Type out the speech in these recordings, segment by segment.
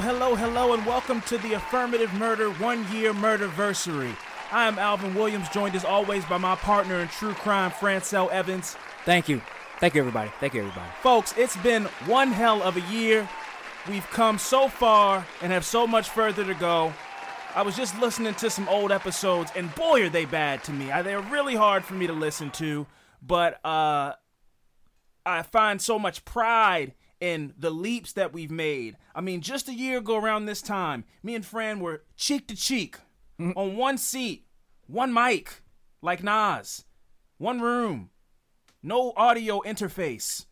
Hello, hello, hello, and welcome to the Affirmative Murder One Year Murderversary. I am Alvin Williams, joined as always by my partner in true crime, Francel Evans. Thank you. Thank you, everybody. Thank you, everybody. Folks, it's been one hell of a year. We've come so far and have so much further to go. I was just listening to some old episodes, and boy, are they bad to me. They're really hard for me to listen to, but uh, I find so much pride in the leaps that we've made. I mean, just a year ago around this time, me and Fran were cheek to cheek on one seat, one mic, like Nas, one room, no audio interface,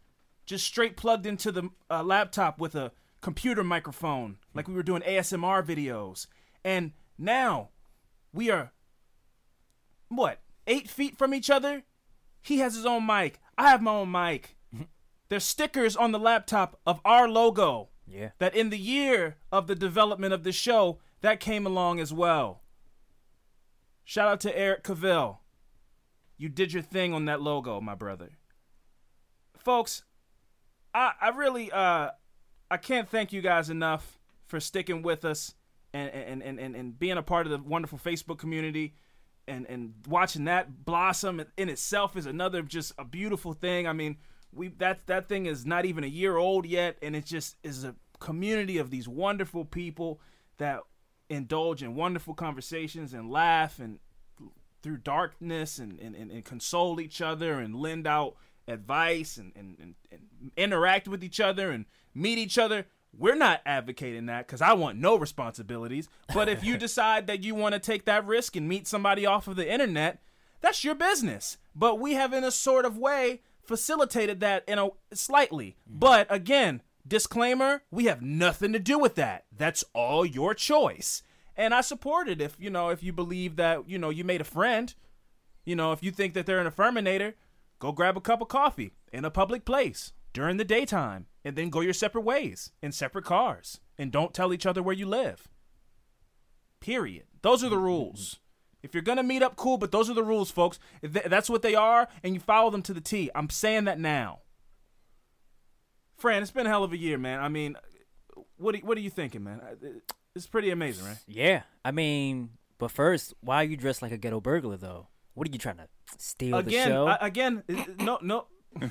just straight plugged into the uh, laptop with a computer microphone, like we were doing ASMR videos. And now we are, what, eight feet from each other? He has his own mic. I have my own mic. There's stickers on the laptop of our logo. Yeah. That in the year of the development of the show, that came along as well. Shout out to Eric Cavill. You did your thing on that logo, my brother. Folks, I I really uh I can't thank you guys enough for sticking with us and and, and, and, and being a part of the wonderful Facebook community and and watching that blossom in itself is another just a beautiful thing. I mean, we that that thing is not even a year old yet, and it just is a community of these wonderful people that indulge in wonderful conversations and laugh and through darkness and, and, and, and console each other and lend out advice and, and, and, and interact with each other and meet each other. We're not advocating that because I want no responsibilities. But if you decide that you want to take that risk and meet somebody off of the internet, that's your business. But we have, in a sort of way, facilitated that in a slightly. But again, disclaimer: we have nothing to do with that. That's all your choice. And I support it if you know if you believe that you know you made a friend. You know if you think that they're an affirminator, go grab a cup of coffee in a public place during the daytime, and then go your separate ways in separate cars, and don't tell each other where you live. Period. Those are the rules. If you're gonna meet up, cool, but those are the rules, folks. That's what they are, and you follow them to the T. I'm saying that now. Fran, it's been a hell of a year, man. I mean, what do, what are you thinking, man? It's pretty amazing, right? Yeah. I mean, but first, why are you dressed like a ghetto burglar, though? What are you trying to steal again, the show? I- again, no, no.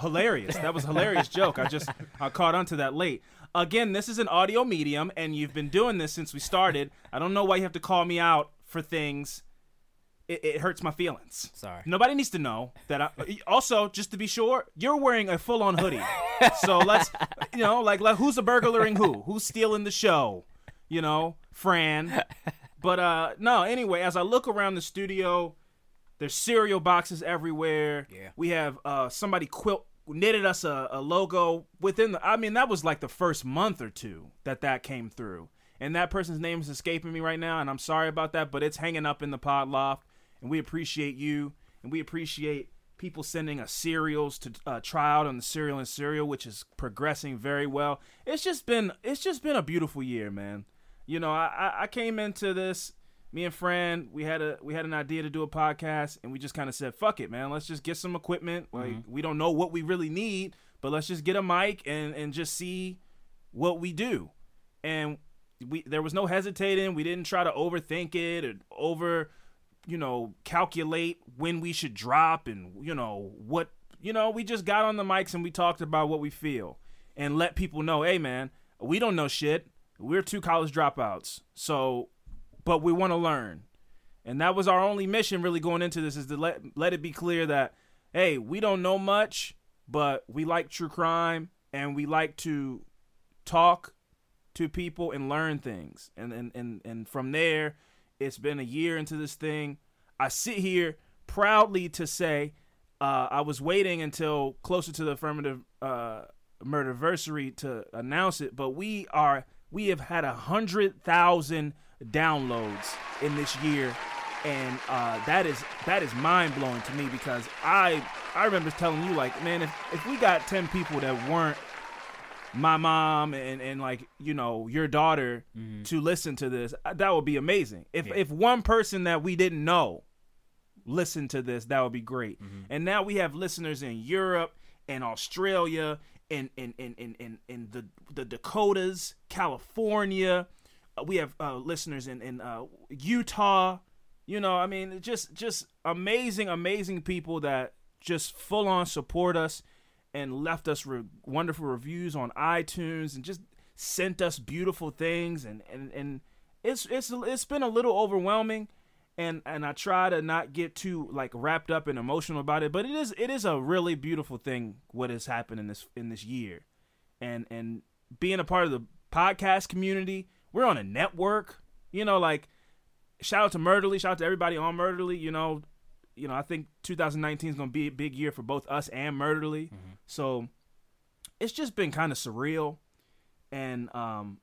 hilarious. That was a hilarious joke. I just I caught onto that late. Again, this is an audio medium, and you've been doing this since we started. I don't know why you have to call me out for things. It, it hurts my feelings. Sorry. Nobody needs to know that. I, also, just to be sure, you're wearing a full-on hoodie. so let's, you know, like, like who's a burglaring who? Who's stealing the show? You know, Fran. But uh no, anyway, as I look around the studio, there's cereal boxes everywhere. Yeah. We have uh somebody quilt knitted us a, a logo within the I mean that was like the first month or two that that came through. And that person's name is escaping me right now and I'm sorry about that, but it's hanging up in the pod loft and we appreciate you and we appreciate people sending us cereals to uh, try out on the cereal and cereal which is progressing very well. It's just been it's just been a beautiful year, man you know, I, I- I came into this. Me and Fran, we had a we had an idea to do a podcast, and we just kind of said, "Fuck it, man. Let's just get some equipment. Like mm-hmm. we don't know what we really need, but let's just get a mic and and just see what we do, and we there was no hesitating. We didn't try to overthink it or over, you know, calculate when we should drop and you know what you know. We just got on the mics and we talked about what we feel and let people know, hey man, we don't know shit. We're two college dropouts, so but we want to learn, and that was our only mission really going into this is to let let it be clear that hey, we don't know much, but we like true crime and we like to talk to people and learn things. And and and, and from there, it's been a year into this thing. I sit here proudly to say uh, I was waiting until closer to the affirmative uh, murderversary to announce it, but we are we have had a hundred thousand downloads in this year and uh, that is that is mind blowing to me because I I remember telling you like man if, if we got ten people that weren't my mom and, and like you know your daughter mm-hmm. to listen to this uh, that would be amazing if yeah. if one person that we didn't know listened to this that would be great mm-hmm. and now we have listeners in Europe and Australia and in in, in, in, in the the Dakotas California we have uh, listeners in in uh, Utah you know, I mean, just just amazing, amazing people that just full on support us and left us re- wonderful reviews on iTunes and just sent us beautiful things and and and it's it's it's been a little overwhelming and and I try to not get too like wrapped up and emotional about it but it is it is a really beautiful thing what has happened in this in this year. And and being a part of the podcast community we're on a network you know like shout out to Murderly, shout out to everybody on Murderly. You know, you know, I think 2019 is gonna be a big year for both us and Murderly. Mm-hmm. So it's just been kind of surreal, and um,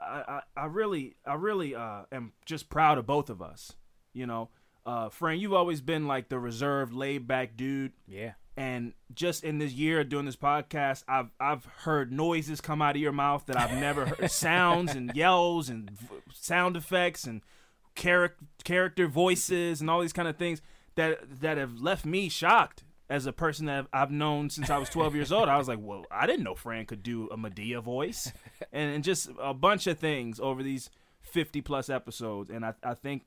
I, I, I really, I really uh, am just proud of both of us. You know, uh, Frank, you've always been like the reserved, laid back dude. Yeah. And just in this year doing this podcast, I've I've heard noises come out of your mouth that I've never heard, sounds and yells and v- sound effects and character character voices and all these kind of things that that have left me shocked as a person that I've known since I was 12 years old. I was like, well, I didn't know Fran could do a Madea voice, and, and just a bunch of things over these 50 plus episodes. And I, I think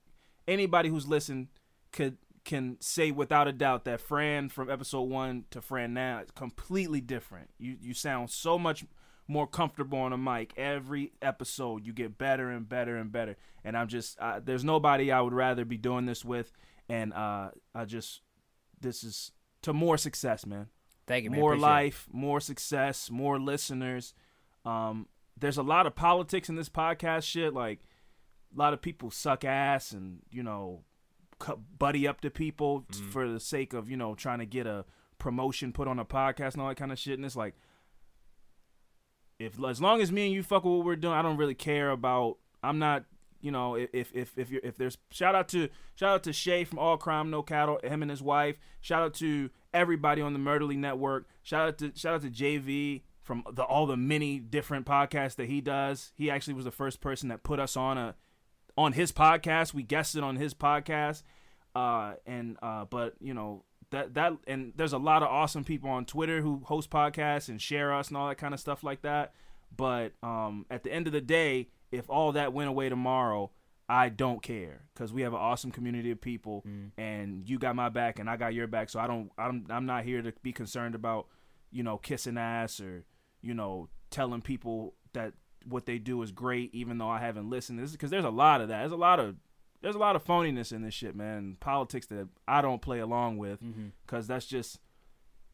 anybody who's listened could can say without a doubt that Fran from episode one to Fran now is completely different. You you sound so much more comfortable on a mic every episode. You get better and better and better. And I'm just uh, there's nobody I would rather be doing this with. And uh, I just this is to more success, man. Thank you, man. More Appreciate life, it. more success, more listeners. Um, there's a lot of politics in this podcast shit. Like a lot of people suck ass and you know buddy up to people mm-hmm. for the sake of you know trying to get a promotion put on a podcast and all that kind of shit. And it's like if as long as me and you fuck with what we're doing, I don't really care about. I'm not, you know, if if if you're, if there's shout out to shout out to Shay from All Crime No Cattle, him and his wife. Shout out to everybody on the Murderly Network. Shout out to shout out to JV from the all the many different podcasts that he does. He actually was the first person that put us on a on his podcast. We guested on his podcast. Uh, and uh, but you know that that and there's a lot of awesome people on Twitter who host podcasts and share us and all that kind of stuff like that. But um, at the end of the day, if all that went away tomorrow, I don't care because we have an awesome community of people, mm. and you got my back and I got your back. So I don't, I'm, I'm not here to be concerned about, you know, kissing ass or, you know, telling people that what they do is great, even though I haven't listened. This because there's a lot of that. There's a lot of there's a lot of phoniness in this shit, man. Politics that I don't play along with because mm-hmm. that's just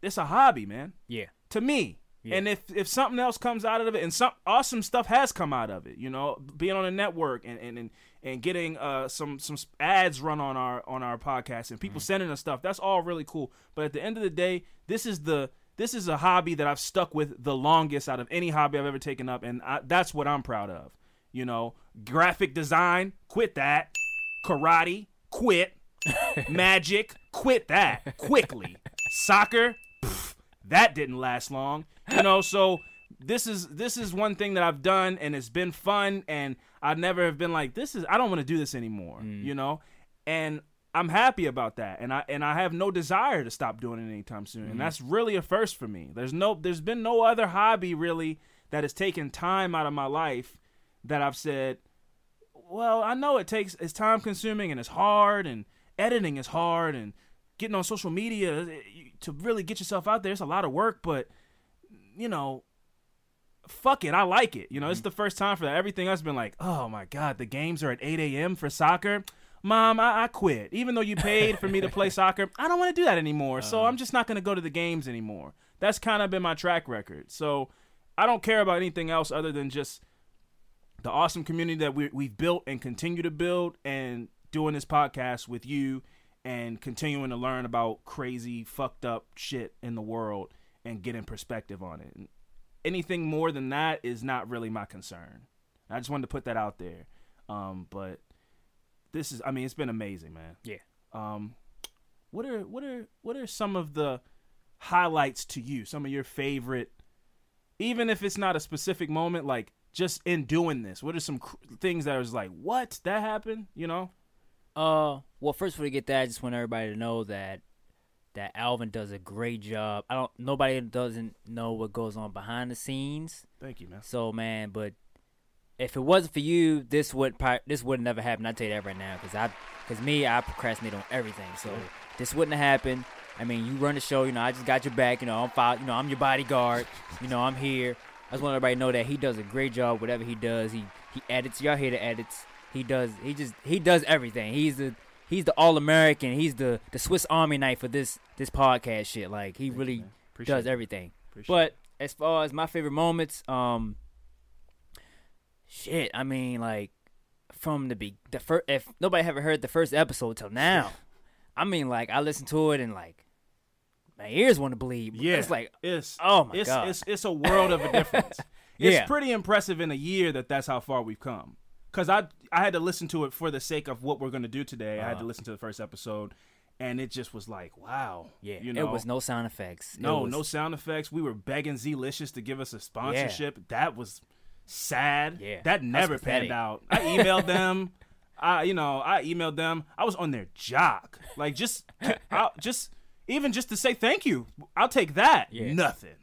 it's a hobby, man. Yeah. To me. Yeah. And if if something else comes out of it, and some awesome stuff has come out of it, you know, being on a network and and and, and getting uh some some ads run on our on our podcast and people mm-hmm. sending us stuff, that's all really cool. But at the end of the day, this is the this is a hobby that I've stuck with the longest out of any hobby I've ever taken up, and I, that's what I'm proud of. You know, graphic design, quit that karate, quit. Magic, quit that quickly. Soccer, pff, that didn't last long. You know, so this is this is one thing that I've done and it's been fun and I never have been like this is I don't want to do this anymore, mm. you know? And I'm happy about that. And I and I have no desire to stop doing it anytime soon. Mm. And that's really a first for me. There's no there's been no other hobby really that has taken time out of my life that I've said, well, I know it takes it's time consuming and it's hard and editing is hard and getting on social media eh, to really get yourself out there. It's a lot of work, but you know, fuck it, I like it. You know, it's the first time for that. Everything else has been like, oh my god, the games are at 8 a.m. for soccer. Mom, I, I quit. Even though you paid for me to play soccer, I don't want to do that anymore. So I'm just not going to go to the games anymore. That's kind of been my track record. So I don't care about anything else other than just the awesome community that we, we've built and continue to build and doing this podcast with you and continuing to learn about crazy fucked up shit in the world and getting perspective on it And anything more than that is not really my concern i just wanted to put that out there um, but this is i mean it's been amazing man Yeah. um, what are what are what are some of the highlights to you some of your favorite even if it's not a specific moment like just in doing this what are some cr- things that was like what that happened you know Uh, well, first before we get that, I just want everybody to know that that Alvin does a great job. I don't. Nobody doesn't know what goes on behind the scenes. thank you man So man, but if it wasn't for you, this would pro- this would never happen. I tell you that right now, because I, because me, I procrastinate on everything. So this wouldn't have happened. I mean, you run the show. You know, I just got your back. You know, I'm fine. You know, I'm your bodyguard. You know, I'm here. I just want everybody to know that he does a great job. Whatever he does, he he edits. Y'all hear the edits. He does. He just he does everything. He's the he's the all American. He's the the Swiss Army knife for this this podcast shit. Like he really man. Does everything. Appreciate But as far as my favorite moments, um, shit, I mean, like from the be the first, if nobody ever heard the first episode till now, I mean, like I listened to it and like my ears want to bleed. Yeah, it's like it's oh my it's, god, it's it's a world of a difference. yeah. It's pretty impressive in a year that that's how far we've come. Cause I I had to listen to it for the sake of what we're gonna do today. I had to Uh-huh. listen to the first episode, and it just was like, wow. yeah, you know, it was no sound effects. No was- no sound effects. We were begging Zlicious to give us a sponsorship. That was sad. Yeah, that never panned out. I emailed them. I you know I emailed them. I was on their jock. Like just I, just even just to say thank you. I'll take that. Yeah. Nothing.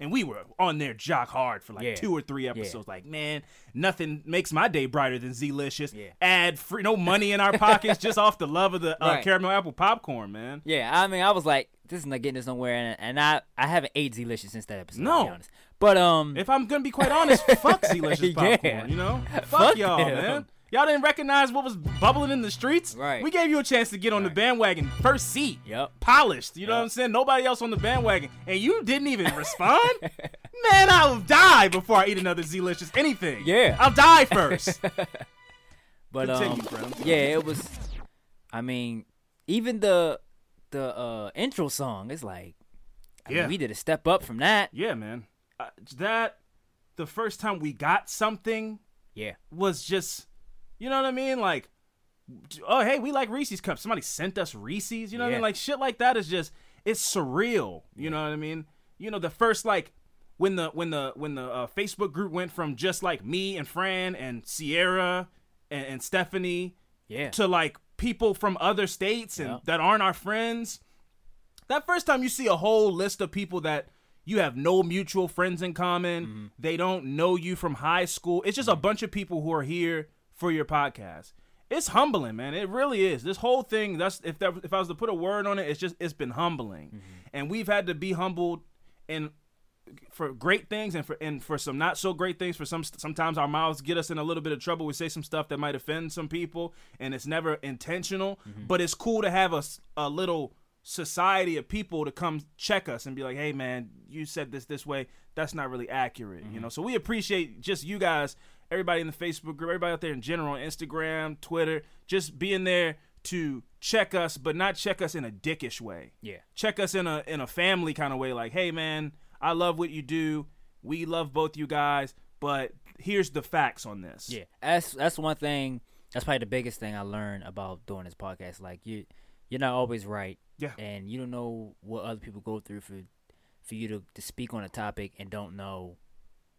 And we were on their jock hard for like Yeah. two or three episodes. Like, man, nothing makes my day brighter than Zlicious. Yeah. Ad free, no money in our pockets, just off the love of the uh, Right. caramel apple popcorn, man. Yeah, I mean, I was like, this is not getting us nowhere, and, and I I haven't ate Zelicious since that episode. No. To be honest. but um, If I'm gonna be quite honest, fuck Zlicious Yeah. popcorn. You know, fuck, Fuck y'all, them. man. Y'all didn't recognize what was bubbling in the streets. Right. We gave you a chance to get on the bandwagon, first seat, Yep. polished. You know what I'm saying? Nobody else on the bandwagon, and you didn't even respond. man, I'll die before I eat another Zlicious anything. Yeah. I'll die first. But Continue, um, yeah, it was. I mean, even the the uh intro song is like, I mean, Yeah. we did a step up from that. yeah, man. Uh, that the first time we got something Yeah, was just, you know what I mean? Like, oh hey, we like Reese's cups. Somebody sent us Reese's. You know what I mean? Like shit like that is just it's surreal. You know what I mean? You know the first like when the when the when the uh, Facebook group went from just like me and Fran and Sierra and, and Stephanie yeah, to like people from other states and Yeah. that aren't our friends. That first time you see a whole list of people that you have no mutual friends in common, Mm-hmm. they don't know you from high school. It's just a bunch of people who are here for your podcast. It's humbling, man. It really is. This whole thing. That's if that, if I was to put a word on it, it's just it's been humbling, Mm-hmm. and we've had to be humbled and for great things and for and for some not so great things for some sometimes our mouths get us in a little bit of trouble we say some stuff that might offend some people and it's never intentional but it's cool to have a, a little society of people to come check us and be like hey man you said this this way that's not really accurate you mm-hmm. know so we appreciate just you guys everybody in the facebook group everybody out there in general instagram twitter just being there to check us but not check us in a dickish way yeah, check us in a in a family kind of way like hey man i love what you do we love both you guys but here's the facts on this yeah. That's that's one thing. That's probably the biggest thing I learned about doing this podcast. Like you, you're not always right. Yeah. and you don't know what other people go through for for you to to speak on a topic and don't know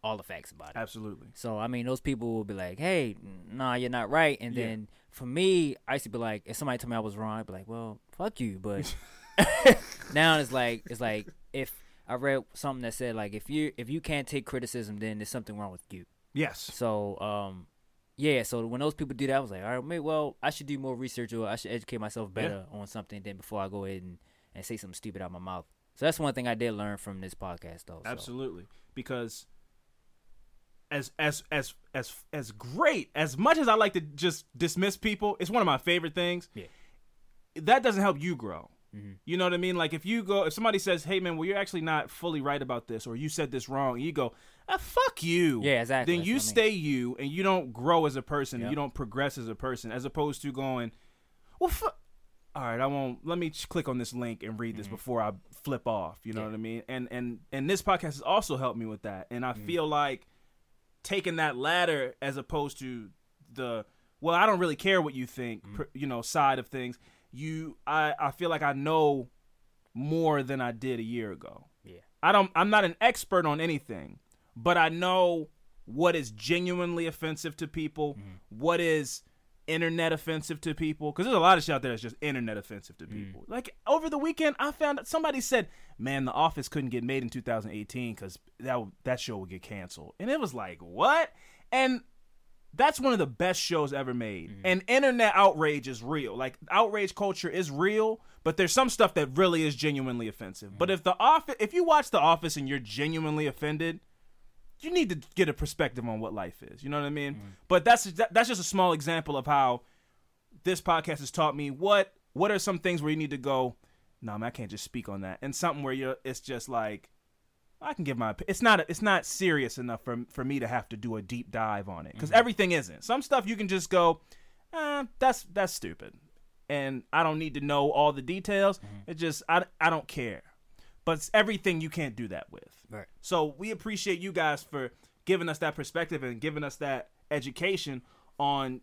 all the facts about it. absolutely So I mean, those people will be like, "Hey, nah, you're not right." And Yeah. then for me, I used to be like, if somebody told me I was wrong, I'd be like, "Well, fuck you." But now it's like, it's like if I read something that said like if you if you can't take criticism, then there's something wrong with you. Yes. So um, yeah. So when those people do that, I was like, all right, maybe well, I should do more research or I should educate myself better on something than before I go ahead and, and say something stupid out of my mouth. So that's one thing I did learn from this podcast, though. so. Absolutely. Because as as as as as great as much as I like to just dismiss people, it's one of my favorite things. Yeah. That doesn't help you grow. Mm-hmm. You know what I mean? Like if you go, if somebody says, "Hey man, well you're actually not fully right about this," or you said this wrong, you go, ah, "Fuck you." Yeah, exactly. Then That's you what I mean. stay you, and you don't grow as a person, and Yep. you don't progress as a person, as opposed to going, "Well, fu- all right, I won't. Let me click on this link and read this before I flip off." You know Mm-hmm. Yeah. what I mean? And and and this podcast has also helped me with that, and I Mm. feel like taking that ladder as opposed to the well, I don't really care what you think, Mm. pr- you know, side of things. You, I, I feel like I know more than I did a year ago. Yeah. I don't. I'm not an expert on anything, but I know what is genuinely offensive to people, Mm-hmm. what is internet offensive to people. Because there's a lot of shit out there that's just internet offensive Mm. to people. Like over the weekend, I found that somebody said, "Man, The Office couldn't get made in 2018 because that that show would get canceled," and it was like, what? And that's one of the best shows ever made. Mm-hmm. And internet outrage is real. Like outrage culture is real, but there's some stuff that really is genuinely offensive. But mm-hmm. if the office if you watch The Office and you're genuinely offended, you need to get a perspective on what life is. You know what I mean? Mm-hmm. But that's that, that's just a small example of how this podcast has taught me what what are some things where you need to go, no, man, I can't just speak on that. And something where you're it's just like I can give my it's not it's not serious enough for for me to have to do a deep dive on it because everything isn't. Some stuff you can just go, eh, that's that's stupid, and I don't need to know all the details. It just I I don't care, but it's everything you can't do that with. Right. So we appreciate you guys for giving us that perspective and giving us that education on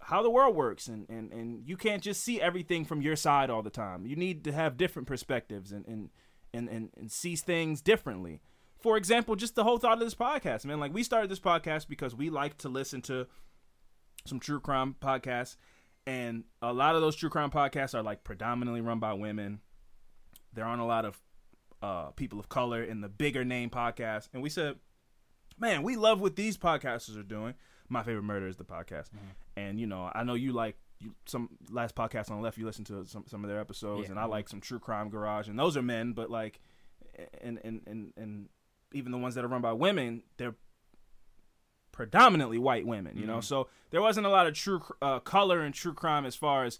how the world works and, and, and you can't just see everything from your side all the time. You need to have different perspectives and, and, and, and, and see things differently. For example, just the whole thought of this podcast, man. Like we started this podcast because we like to listen to some true crime podcasts and a lot of those true crime podcasts are like predominantly run by women. There aren't a lot of uh, people of color in the bigger name podcasts. And we said, man, we love what these podcasters are doing. My favorite murder is the podcast, and you know, I know you like you, some last podcast on the left. You listen to some some of their episodes, Yeah. and I like some True Crime Garage, and those are men, but like, and and and and even the ones that are run by women, they're predominantly white women. You know, so there wasn't a lot of true uh, color and true crime as far as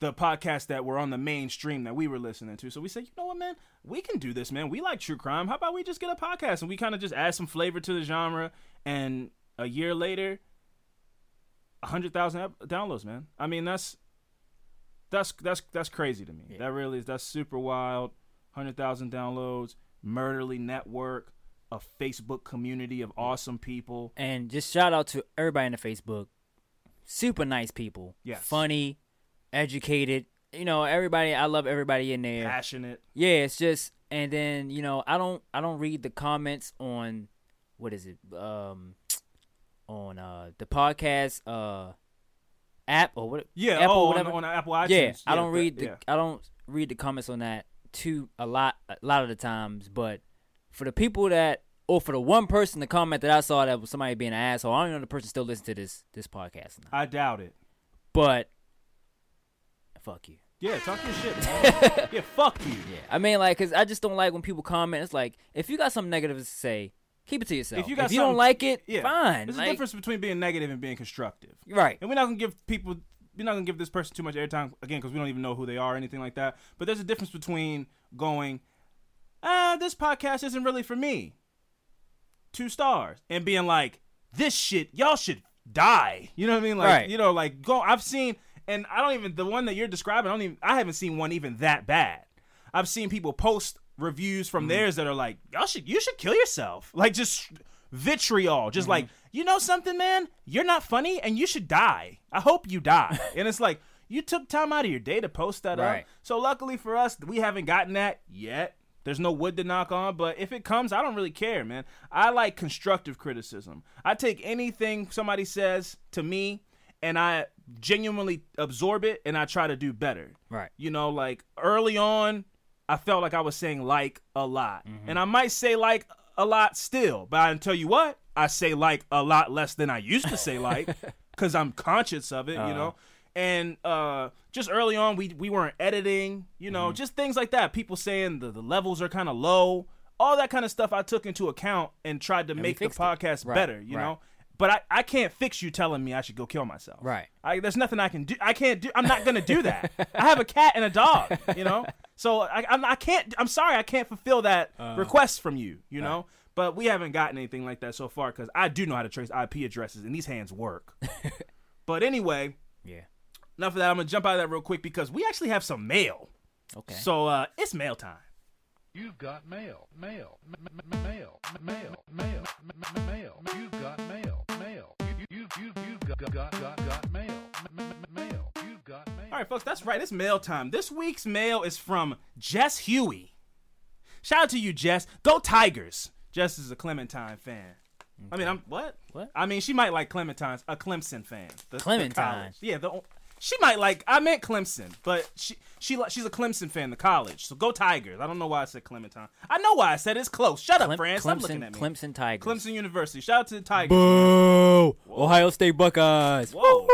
the podcasts that were on the mainstream that we were listening to. So we said, you know what, man, we can do this, man. We like true crime. How about we just get a podcast and we kind of just add some flavor to the genre? And a year later, hundred thousand downloads, man. I mean, that's that's that's that's crazy to me. Yeah. That really is. That's super wild. Hundred thousand downloads. Murderly network, a Facebook community of awesome people. And just shout out to everybody in the Facebook. Super nice people. Yes. Funny, educated. You know, everybody I love everybody in there. Passionate. Yeah, it's just and then, you know, I don't I don't read the comments on what is it? Um on uh the podcast uh app or what Yeah. Apple, oh, whatever. on, on Apple iTunes. yeah, I don't read the yeah. I don't read the comments on that too a lot a lot of the times, but for the people that or for the one person the comment that I saw that was somebody being an asshole, I don't even know the person still listens to this this podcast now. I doubt it. But fuck you. Yeah, talk your shit. Yeah, fuck you. Yeah, I mean, like, cause I just don't like when people comment. It's like, if you got something negative to say, keep it to yourself. If you got don't like it, Yeah, fine. There's like, a difference between being negative and being constructive. right? And we're not gonna give people, we're not gonna give this person too much airtime again because we don't even know who they are or anything like that. But there's a difference between going, ah, this podcast isn't really for me, two stars, and being like, this shit, y'all should die. You know what I mean? Like, Right. you know, like go. I've seen, and I don't even the one that you're describing. I don't even. I haven't seen one even that bad. I've seen people post reviews from mm-hmm. theirs that are like, y'all should, you should kill yourself. Like just vitriol, just like, mm-hmm. you know something, man, you're not funny and you should die. I hope you die. and it's like you took time out of your day to post that up. So luckily for us, we haven't gotten that yet. There's no wood to knock on, but if it comes, I don't really care, man. I like constructive criticism. I take anything somebody says to me and I genuinely absorb it and I try to do better. Right. You know, like early on, I felt like I was saying like a lot. Mm-hmm. And I might say like a lot still, but I tell you what, I say like a lot less than I used to say like because I'm conscious of it, Uh-huh. you know? And uh, just early on, we, we weren't editing, you know, Mm-hmm. just things like that. People saying the, the levels are kind of low. All that kind of stuff I took into account and tried to we make the podcast Right, better, you right. know? But I, I can't fix you telling me I should go kill myself. Right. I, there's nothing I can do. I can't do. I'm not gonna do that. I have a cat and a dog. You know. So I, I'm, I can't. I'm sorry. I can't fulfill that Uh. request from you. You know. But we haven't gotten anything like that so far because I do know how to trace IP addresses and these hands work. but anyway, Yeah. enough of that. I'm gonna jump out of that real quick because we actually have some mail. Okay. So uh, it's mail time. You've got mail, mail, mail, mail, mail, m- m- mail. You've got mail, mail. You, you, you, you've got, got, got, got mail, mail. You've got mail. All right, folks, that's right. It's mail time. This week's mail is from Jess Huey. Shout out to you, Jess. Go Tigers. Jess is a Clementine fan. I mean, I'm what? What? I mean, she might like Clementine's a Clemson fan. The, the Clementine. college. yeah, the she might like. I meant Clemson, but she she she's a Clemson fan. The college. So go Tigers. I don't know why I said Clementine. I know why I said it. it's close. Shut up, Clem- Fran. Stop looking Clemson, at me. Clemson Tigers. Clemson University. Shout out to the Tigers. Boo! Ohio State Buckeyes. Whoa.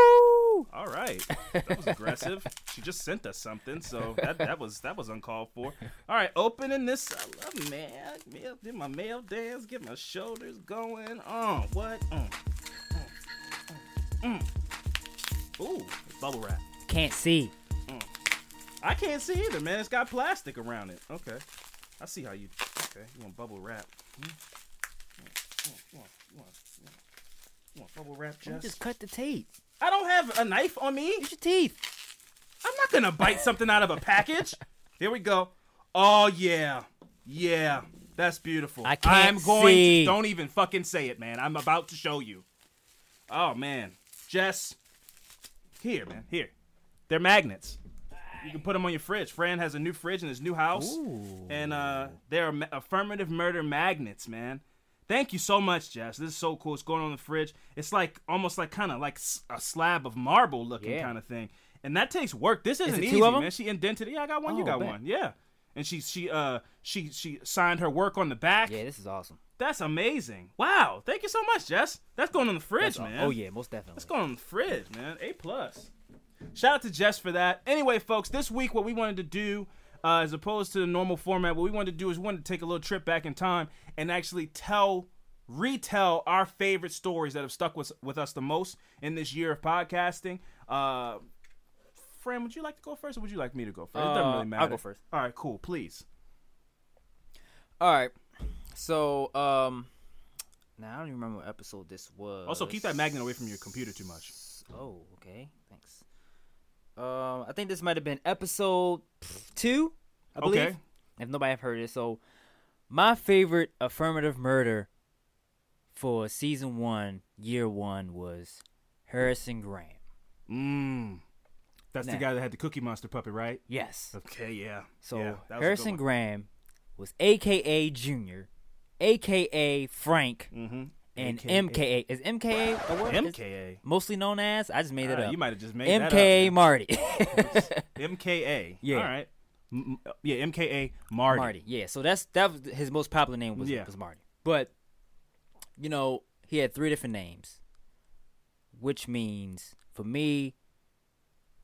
All right, that was aggressive. she just sent us something, so that, that was that was uncalled for. All right, opening this. I love mail. Mail. Get my mail dance. Get my shoulders going. Oh, what? Mm. Mm. Mm. Mm. Ooh, bubble wrap. Can't see. I can't see either, man. It's got plastic around it. Okay, I see how you. Okay, you want bubble wrap? Hmm? You want, you want, you want, you want bubble wrap, You Jess? just cut the tape. I don't have a knife on me. Use your teeth. I'm not gonna bite something out of a package. Here we go. Oh yeah, yeah, that's beautiful. I can't I'm going see. to. Don't even fucking say it, man. I'm about to show you. Oh man, Jess, here, man, here. They're magnets. You can put them on your fridge. Fran has a new fridge in his new house, and uh, they're ma- affirmative murder magnets, man. Thank you so much, Jess. This is so cool. It's going on the fridge. It's like almost like kind of like s- a slab of marble looking Yeah. kind of thing, and that takes work. This isn't it easy, two of 'em? man. She indented it. Yeah, I got one. you Oh, got bet. one. Yeah, and she she uh she she signed her work on the back. Yeah, this is awesome. That's amazing. Wow. Thank you so much, Jess. That's going on the fridge, That's man. Oh yeah, most definitely. Let's go on the fridge, man. A plus. Shout out to Jess for that. Anyway, folks, this week what we wanted to do, uh, as opposed to the normal format, what we wanted to do is we wanted to take a little trip back in time and actually tell, retell our favorite stories that have stuck with with us the most in this year of podcasting. Uh, Fran, would you like to go first, or would you like me to go first? it doesn't Uh, really I'll go first. All right, cool. Please. All right. So, um, now I don't even remember what episode this was. Also, keep that magnet away from your computer too much. Oh, okay. Thanks. Um, I think this might have been episode two. I believe. Okay. If nobody have heard it, so my favorite affirmative murder for season one, year one, was Harrison Graham. Mmm. That's the guy that had the Cookie Monster puppet, right? Yes. Okay, yeah. So yeah, that was a good Harrison. Graham was AKA Junior, AKA Frank, Mm-hmm. and AKA. MKA. Is MKA a word? Is MKA. mostly known as? I just made it Ah, up. You might have just made that MKA up. Marty. MKA. Yeah. All right. M- yeah, MKA Marty. Marty. Yeah. So that's that was his most popular name was Yeah. was Marty. But you know he had three different names, which means for me,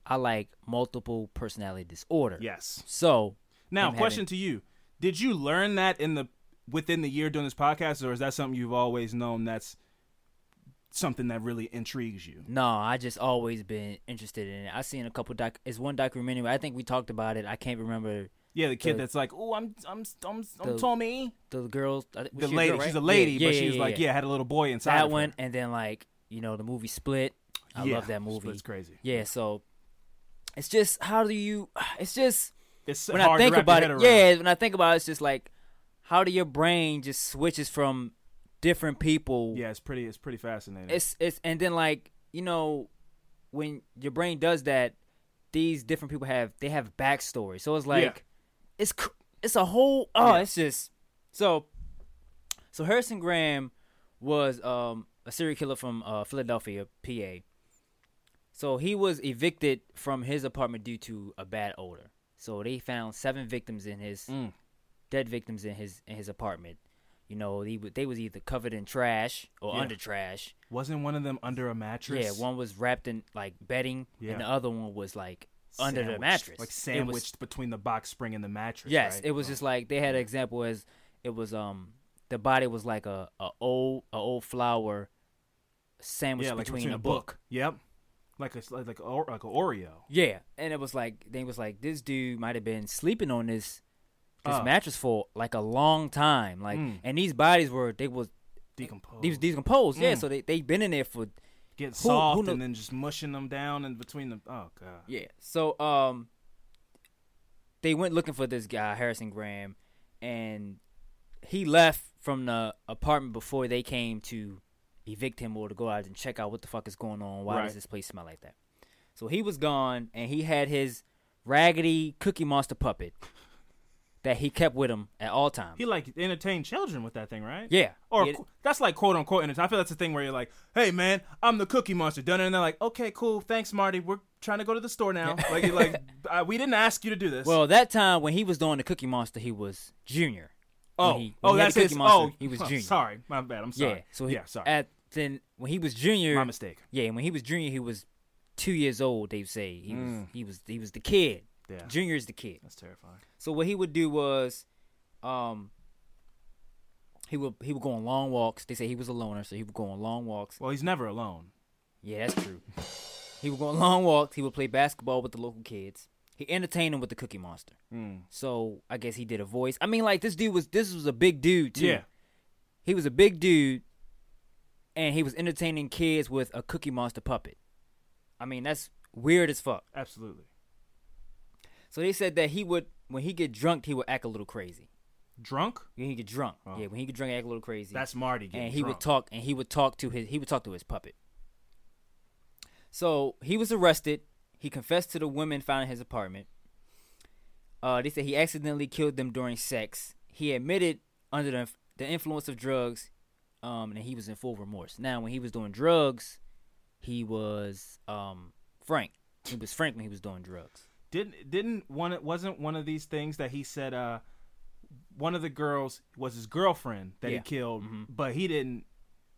I like multiple personality disorder. Yes. So Now, question having- to you: Did you learn that in the within the year doing this podcast, or is that something you've always known? That's something that really intrigues you. No, I just always been interested in it. I seen a couple doc. It's one documentary. I think we talked about it. I can't remember Yeah, the kid The- that's like, "Oh, I'm, I'm, I'm, I'm The- Tommy." the girls. I The she a lady, girl, she's a lady, Yeah, but yeah, she was yeah, like, yeah. yeah, had a little boy inside. that of her. one, and then like you know the movie Split. I Yeah, love that movie. It's crazy. Yeah, so it's just how do you? It's just It's when hard I think about it. Yeah, when I think about it, it's just like how do your brain just switches from different people? yeah, it's pretty, it's pretty fascinating. it's it's and then like you know when your brain does that, these different people have they have backstory. So it's like Yeah. it's it's a whole oh Yeah. it's just so so Harrison Graham was um a serial killer from uh, Philadelphia, PA. So he was evicted from his apartment due to a bad odor. So they found seven victims in his Mm. Dead victims in his in his apartment. You know, they they was either covered in trash or Yeah. under trash. Wasn't one of them under a mattress? Yeah, one was wrapped in like bedding, Yeah. and the other one was like under the mattress. like It was- sandwiched between the box spring and the mattress. Yes, right? it was Oh. just like they had an example as it was um the body was like a, a old a old flower sandwiched yeah, like between, a book. Yep, like a like like a, like a Oreo. Yeah, and it was like they was like this dude might have been sleeping on this this Uh. mattress for like a long time, like Mm. and these bodies were they was Decomposed. these decomposed. Yeah, Mm. so they they been in there for get who soft kno- and then just mushing them down in between them. Oh god. Yeah. So um they went looking for this guy, Harrison Graham, and he left from the apartment before they came to evict him or to go out and check out what the fuck is going on. Why Right. does this place smell like that? So he was gone and he had his raggedy cookie monster puppet that he kept with him at all times. He like entertained children with that thing, right? yeah. Or qu- that's like quote unquote entertain. I feel that's the thing where you're like, "Hey man, I'm the Cookie Monster." Done it, and they're like, "Okay, cool, thanks, Marty. We're trying to go to the store now." like, you're like uh, we didn't ask you to do this. well, that time when he was doing the cookie monster, he was junior. When oh, he- oh, when that's the his. Monster, oh, he was junior. Sorry, my bad. I'm sorry. Yeah. So he, yeah, sorry. At then when he was junior, my mistake. Yeah, when he was junior, he was two years old. They say he was Mm. he was he was the kid. Yeah, Junior is the kid. that's terrifying. So what he would do was, um, he would he would go on long walks. They say he was a loner, so he would go on long walks. Well, he's never alone. Yeah, that's true. he would go on long walks. He would play basketball with the local kids. He entertained them with the Cookie Monster. Mm. So I guess he did a voice. I mean, like this dude was this was a big dude too. Yeah, He was a big dude, and he was entertaining kids with a Cookie Monster puppet. I mean, that's weird as fuck. absolutely. So they said that he would, when he get drunk, he would act a little crazy. Drunk? When he get drunk, Oh. yeah, when he get drunk, he act a little crazy. That's Marty getting and he drunk. would talk, and he would talk to his, he would talk to his puppet. So he was arrested. He confessed to the women found in his apartment. Uh, they said he accidentally killed them during sex. He admitted under the, the influence of drugs, um, and he was in full remorse. Now, when he was doing drugs, he was um frank. He was frank when he was doing drugs. Didn't didn't one it wasn't one of these things that he said uh one of the girls was his girlfriend that Yeah. he killed, Mhm. but he didn't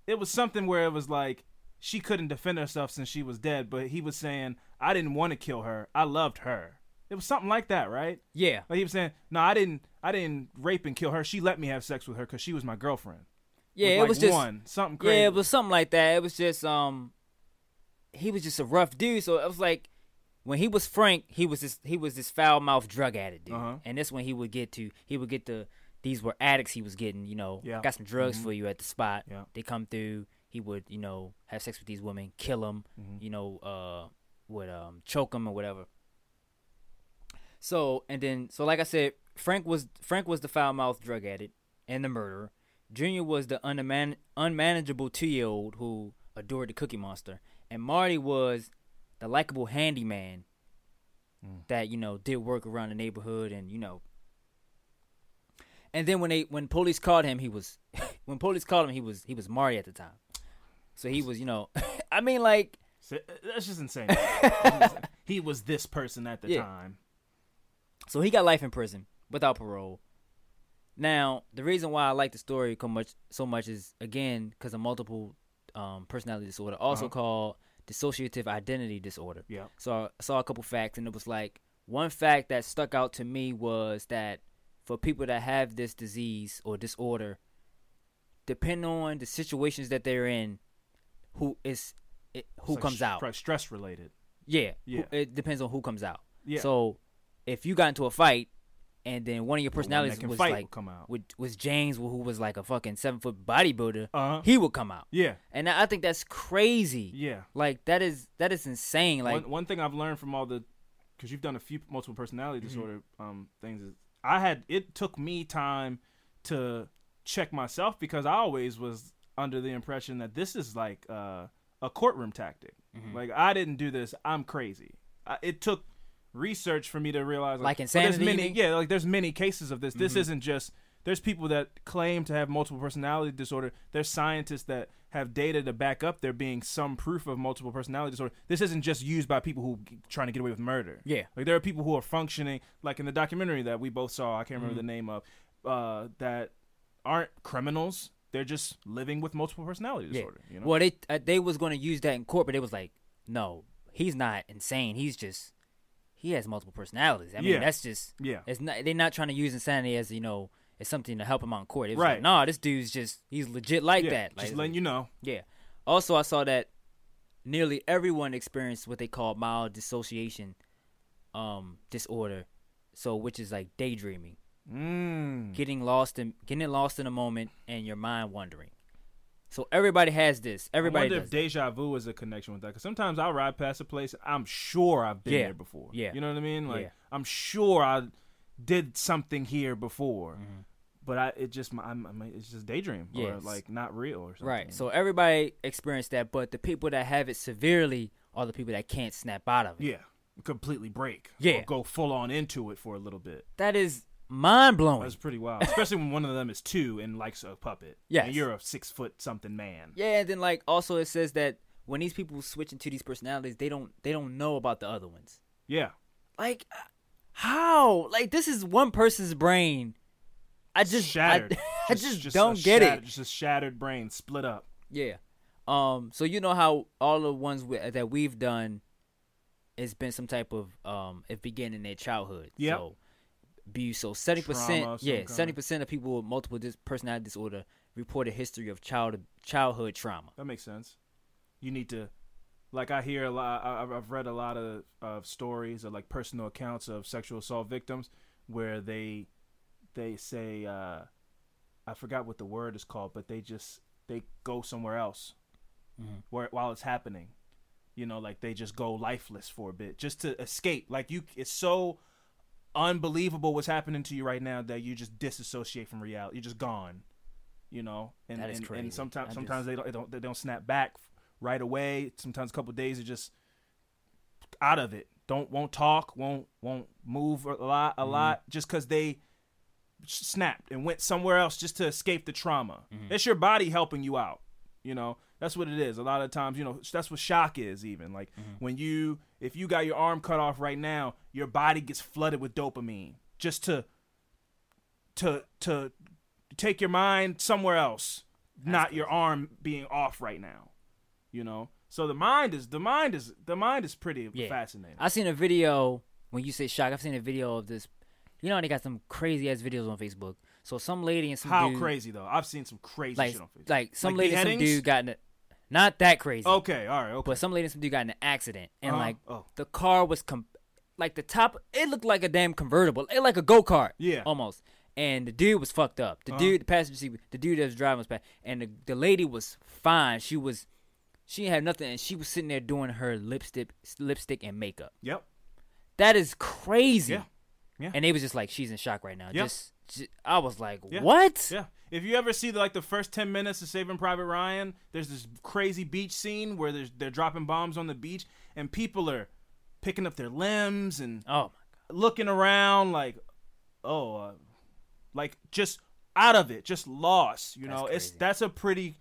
it was something where it was like she couldn't defend herself since she was dead, but he was saying, I didn't want to kill her. I loved her. It was something like that, right? Yeah, Like he was saying, No, I didn't I didn't rape and kill her. She let me have sex with her because she was my girlfriend. yeah. With, it like, was just one. Something crazy. Yeah, it was something like that. It was just um he was just a rough dude. So it was like when he was Frank, he was this he was this foul mouthed drug addict dude. Uh-huh. And this when he would get to he would get the these were addicts he was getting, you know, Yeah. got some drugs Mhm. for you at the spot. Yeah. They come through, he would, you know, have sex with these women, kill them, Mhm. you know, uh would um choke them or whatever. So, and then so like I said, Frank was Frank was the foul mouthed drug addict and the murderer. Junior was the unman- unmanageable two year old who adored the Cookie Monster, and Marty was the likable handyman Mm. that you know did work around the neighborhood, and you know. And then when they when police called him, he was when police called him, he was he was Marty at the time. So he was, you know, I mean, like So, uh, That's just insane. he was this person at the Yeah. time. So he got life in prison without parole. Now, the reason why I like the story so much, so much is again because of multiple um, personality disorder, also Uh-huh. called dissociative identity disorder. Yeah. So I saw a couple facts, and it was like one fact that stuck out to me was that for people that have this disease or disorder, depending on the situations that they're in, who is it, who like comes out. stress related. Yeah, Yeah. who- it depends on who comes out. Yeah. So if you got into a fight and then one of your personalities can was fight like come out. with, was James who was like a fucking seven foot bodybuilder, Uh-huh. he would come out. Yeah. And I think that's crazy. Yeah. Like that is that is insane. Like one, one thing I've learned from all the, because you've done a few multiple personality Mm-hmm. disorder um things is I had it took me time to check myself because I always was under the impression that this is like uh, a courtroom tactic. Mm-hmm. Like I didn't do this. I'm crazy. I, it took research for me to realize Like well, insanity, There's many. Mm-hmm. yeah, like there's many cases of this. This isn't just. there's people that claim to have multiple personality disorder. There's scientists that have data to back up there being some proof of multiple personality disorder. This isn't just used by people who g- trying to get away with murder. Yeah. Like there are people who are functioning, like in the documentary that we both saw. I can't remember Mm-hmm. the name of, uh, that aren't criminals. They're just living with multiple personality disorder. You know. Well, they uh, they was going to use that in court, but it was like, no, he's not insane. He's just he has multiple personalities. I mean, Yeah. that's just Yeah. It's not. They're not trying to use insanity as you know as something to help him on court. It was Right. like, no, this dude's just he's legit like yeah. that. Just Like, letting you know. Yeah. Also, I saw that nearly everyone experienced what they call mild dissociation um disorder, so which is like daydreaming, Mm. getting lost in getting lost in a moment and your mind wandering. So everybody has this. Everybody I wonder if deja vu is a connection with that. Because sometimes I'll ride past a place, I'm sure I've been Yeah. there before. Yeah. You know what I mean? Like Yeah. I'm sure I did something here before, Mm-hmm. but I it just I'm, I'm it's just daydream or like not real or something. Right. So everybody experienced that, but the people that have it severely are the people that can't snap out of it. yeah, completely break. Yeah. or go full on into it for a little bit. That is mind blowing. That's pretty wild, especially when one of them is two and likes a puppet. Yeah, you're a six foot something man. Yeah, and then like also it says that when these people switch into these personalities, they don't they don't know about the other ones. Yeah, Like how? Like this is one person's brain. I just shattered. I, I just, a don't get shattered- it. Just a shattered brain, split up. Yeah. Um. So you know how all the ones we, that we've done, it's been some type of um. It began in their childhood. Yep. So, be so seventy percent, Yeah, seventy percent of people with multiple dis- personality disorder report a history of child childhood trauma. That makes sense. You need to, like, I hear a lot. I, I've- read a lot of, of stories or like personal accounts of sexual assault victims where they, they say, uh, I forgot what the word is called, but they just they go somewhere else, where while it's happening, you know, like they just go lifeless for a bit just to escape. Like you, it's so unbelievable what's happening to you right now that you just disassociate from reality. You're just gone. You know, and That is and, crazy. and sometimes sometimes they don't they don't they don't snap back right away. Sometimes a couple days are just out of it. Don't won't talk, won't won't move a lot Mm-hmm. a lot just because they snapped and went somewhere else just to escape the trauma. Mm-hmm. It's your body helping you out. You know, that's what it is. A lot of times, you know, that's what shock is. Even like Mm-hmm. when you, if you got your arm cut off right now, your body gets flooded with dopamine just to, to, to take your mind somewhere else, not your arm being off right now. You know, so the mind is the mind is the mind is pretty Yeah. fascinating. I seen a video when you say shock. I've seen a video of this. You know, they got some crazy ass videos on Facebook. So some lady and some How dude, crazy though! I've seen some crazy like shit on Facebook. like some Like lady and some dude got in a, not that crazy. Okay, all right, okay. But some lady and some dude got in an accident, and Uh-huh. like Oh. the car was com- like the top. It looked like a damn convertible, it like a go kart. Yeah. almost. And the dude was fucked up. The Uh-huh. dude, the passenger seat, the dude that was driving was bad, and the the lady was fine. She was, she had nothing, and she was sitting there doing her lipstick, lipstick and makeup. Yep. That is crazy. Yeah. Yeah. And they was just like, she's in shock right now. Yeah. Just, ju- I was like, Yeah. what? Yeah. If you ever see the, like the first ten minutes of Saving Private Ryan, there's this crazy beach scene where there's, they're dropping bombs on the beach and people are picking up their limbs and Oh my god, looking around like, oh, uh, like just out of it, just lost. You That's know, it's that's a pretty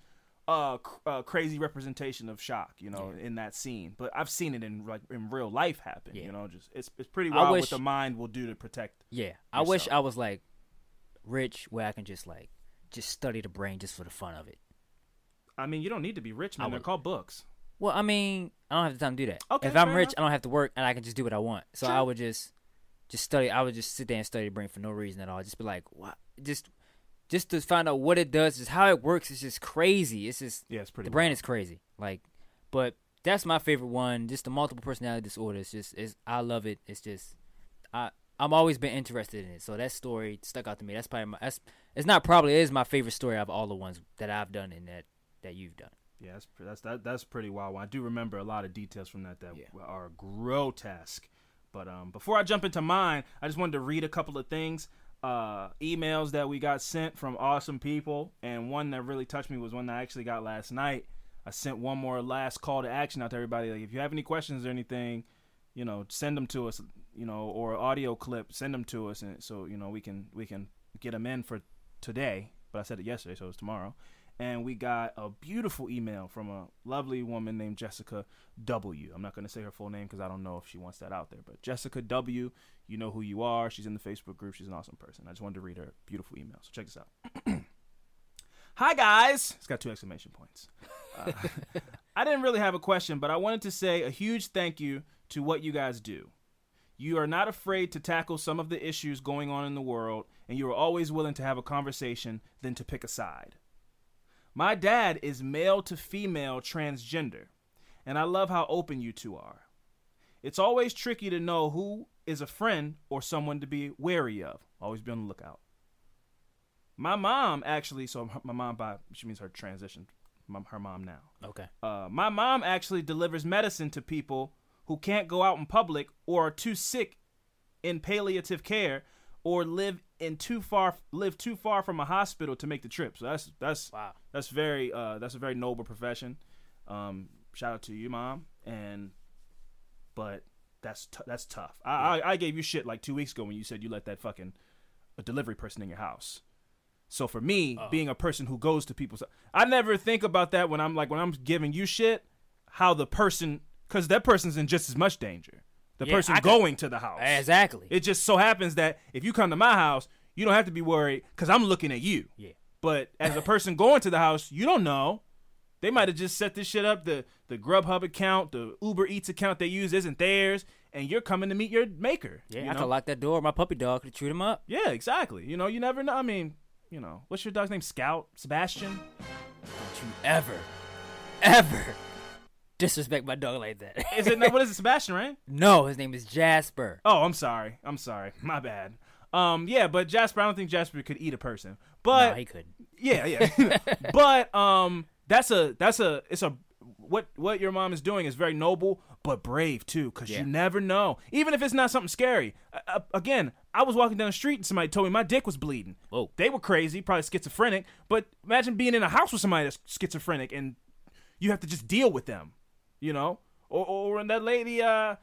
uh, cr- uh crazy representation of shock. You know, in that scene. But I've seen it in like in real life happen. Yeah. You know, just it's it's pretty wild wish- what the mind will do to protect. Yeah, I wish. I was like rich, where I can just like just study the brain just for the fun of it. I mean, you don't need to be rich, man. They're would- called books. Well, I mean, I don't have the time to do that. Okay, if I'm fair rich, enough. I don't have to work, and I can just do what I want. So. I would just just study. I would just sit there and study the brain for no reason at all. Just be like, what? Just just to find out what it does, is how it works. It's just crazy. It's just Yeah, it's pretty. the brain is crazy. Like, but that's my favorite one. Just the multiple personality disorder. It's just, it's, I love it. It's just, I, I'm always been interested in it. So that story stuck out to me. That's probably my, that's, it's not probably it is my favorite story of all the ones that I've done and that that you've done. Yeah, that's that's that, that's pretty wild. I do remember a lot of details from that that Yeah. are grotesque. But um, before I jump into mine, I just wanted to read a couple of things, uh, emails that we got sent from awesome people, and one that really touched me was one that I actually got last night. I sent one more last call to action out to everybody. Like, if you have any questions or anything, you know, send them to us, you know, or audio clip, send them to us, and so you know we can we can get them in for today, but I said it yesterday, so it's tomorrow. And we got a beautiful email from a lovely woman named Jessica W. I'm not going to say her full name because I don't know if she wants that out there. But Jessica W, you know who you are. She's in the Facebook group. She's an awesome person. I just wanted to read her beautiful email. So check this out. Hi, guys. It's got two exclamation points. Uh, I didn't really have a question, but I wanted to say a huge thank you to what you guys do. You are not afraid to tackle some of the issues going on in the world, and you are always willing to have a conversation than to pick a side. My dad is male to female transgender, and I love how open you two are. It's always tricky to know who is a friend or someone to be wary of. Always be on the lookout. My mom actually, so my mom by she means her transition, her mom now. Okay. Uh, my mom actually delivers medicine to people who can't go out in public or are too sick in palliative care or live in too far live too far from a hospital to make the trip. So that's that's Wow. that's very uh, that's a very noble profession. Um, shout out to you, mom. And but that's t- that's tough. I, I I gave you shit like two weeks ago when you said you let that fucking a delivery person in your house. So for me, being a person who goes to people's, I never think about that when I'm like when I'm giving you shit, how the person, because that person's in just as much danger. The Yeah, person I could- going to the house. Exactly. It just so happens that if you come to my house, you don't have to be worried because I'm looking at you. Yeah. But as a person going to the house, you don't know. They might have just set this shit up. The the Grubhub account, the Uber Eats account they use isn't theirs, and you're coming to meet your maker. yeah, you I know? could lock that door. My puppy dog could shoot him up. Yeah, exactly. You know, you never know. I mean, you know, what's your dog's name? Scout, Sebastian. Don't you ever, ever disrespect my dog like that. Is it? what is it? Sebastian, right? no, his name is Jasper. Oh, I'm sorry. I'm sorry. My bad. Um, yeah, but Jasper, I don't think Jasper could eat a person. no, But he couldn't. Yeah, yeah. but um that's a that's a it's a what what your mom is doing is very noble but brave too cuz Yeah. you never know. Even if it's not something scary. Uh, uh, again, I was walking down the street and somebody told me my dick was bleeding. Whoa. They were crazy, probably schizophrenic, but imagine being in a house with somebody that's schizophrenic and you have to just deal with them, you know? Or or when that lady uh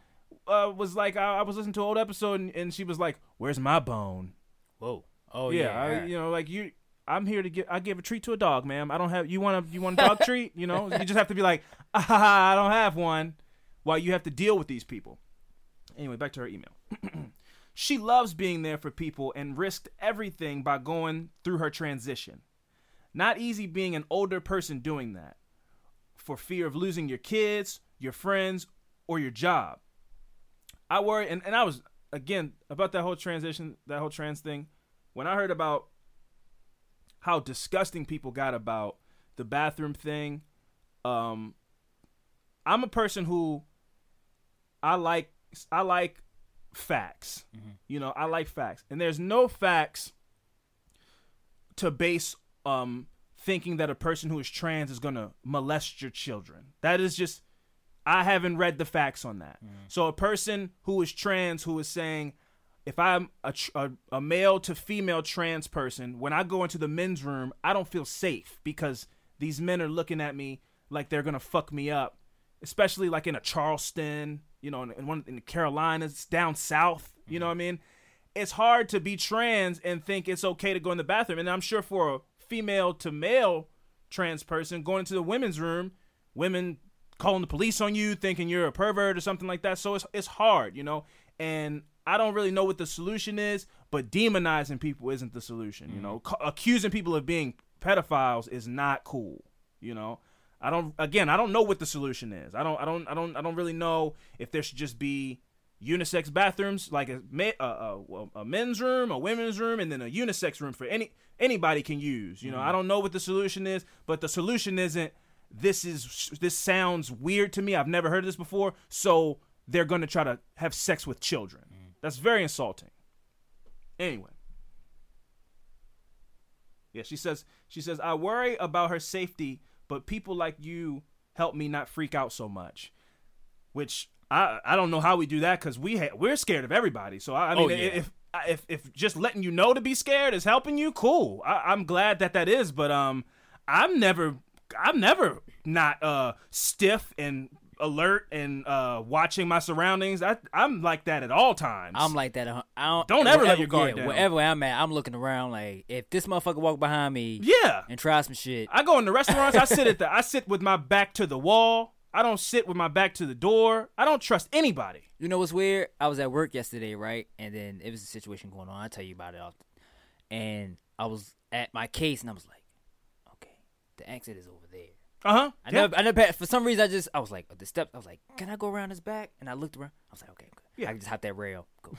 uh, was like, I, I was listening to an old episode, and, and she was like, "Where's my bone?" Whoa. Oh yeah, yeah. I, you know, like you, I'm here to give. I give a treat to a dog, ma'am. I don't have. You want a you want a dog treat? You know, you just have to be like, ah, I don't have one, while you have to deal with these people. Anyway, back to her email. she loves being there for people and risked everything by going through her transition. Not easy being an older person doing that, for fear of losing your kids, your friends, or your job. I worry, and, and I was again about that whole transition, that whole trans thing. When I heard about how disgusting people got about the bathroom thing, um, I'm a person who I like I like facts. You know, I like facts, and there's no facts to base um thinking that a person who is trans is gonna molest your children. That is just I haven't read the facts on that. Mm. So a person who is trans who is saying, if I'm a, a, a male to female trans person, when I go into the men's room, I don't feel safe because these men are looking at me like they're gonna fuck me up, especially like in a Charleston, you know, in, in one in the Carolinas, down south. You know mm. what I mean? It's hard to be trans and think it's okay to go in the bathroom, and I'm sure for a female to male trans person going into the women's room, women calling the police on you, thinking you're a pervert or something like that. So it's it's hard, you know. And I don't really know what the solution is, but demonizing people isn't the solution. You know, mm-hmm. Ca- accusing people of being pedophiles is not cool. You know, I don't. Again, I don't know what the solution is. I don't. I don't. I don't. I don't really know if there should just be unisex bathrooms, like a, a, a, a men's room, a women's room, and then a unisex room for any anybody can use. You know, mm-hmm. I don't know what the solution is, but the solution isn't this is this sounds weird to me. I've never heard of this before, so they're going to try to have sex with children. Mm. That's very insulting. Anyway. Yeah, she says she says I worry about her safety, but people like you help me not freak out so much. Which I I don't know how we do that cuz we ha- we're scared of everybody. So I, I mean Oh, yeah. if if if just letting you know to be scared is helping you, cool. I, I'm glad that that is, but um I'm never I'm never not uh stiff and alert and uh, watching my surroundings. I I'm like that at all times. I'm like that. I don't, Don't ever let your guard yeah, down. Wherever I'm at, I'm looking around like if this motherfucker walk behind me yeah. and try some shit. I go in the restaurants. I sit at the. I sit with my back to the wall. I don't sit with my back to the door. I don't trust anybody. You know what's weird? I was at work yesterday, right? And then it was a situation going on. I'll tell you about it often. And I was at my case and I was like, okay, the exit is over there. Uh huh. I never, I never, for some reason, I just, I was like, the steps, I was like, can I go around his back? And I looked around. I was like, okay, good. Yeah. I can just hop that rail. Go.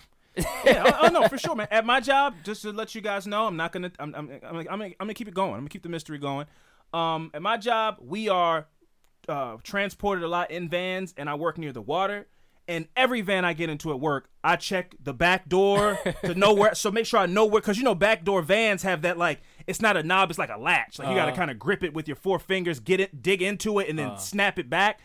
yeah, oh, oh, no, for sure, man. At my job, just to let you guys know, I'm not gonna. I'm. I'm. I'm. I'm, gonna- I'm gonna keep it going. I'm gonna keep the mystery going. Um, at my job, we are uh, transported a lot in vans, and I work near the water. And every van I get into at work, I check the back door to know where. So make sure I know where, because you know, back door vans have that like it's not a knob, it's like a latch. Like you got to Uh. kind of grip it with your four fingers, get it, dig into it, and then snap it back.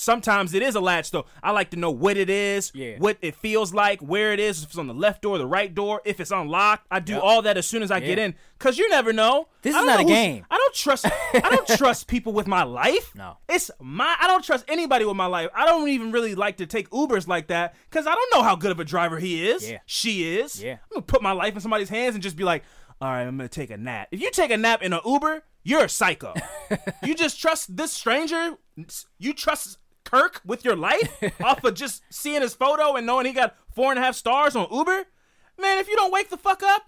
Sometimes it is a latch, though. I like to know what it is, Yeah. what it feels like, where it is, if it's on the left door, the right door, if it's unlocked. I do Yep. all that as soon as I get in, cause you never know. This is know a game. I don't trust. I don't trust people with my life. No. it's my. I don't trust anybody with my life. I don't even really like to take Ubers like that, cause I don't know how good of a driver he is. Yeah. she is. Yeah. I'm gonna put my life in somebody's hands and just be like, all right, I'm gonna take a nap. If you take a nap in an Uber, you're a psycho. you just trust this stranger. You trust Kirk with your life off of just seeing his photo and knowing he got four and a half stars on Uber. Man, if you don't wake the fuck up.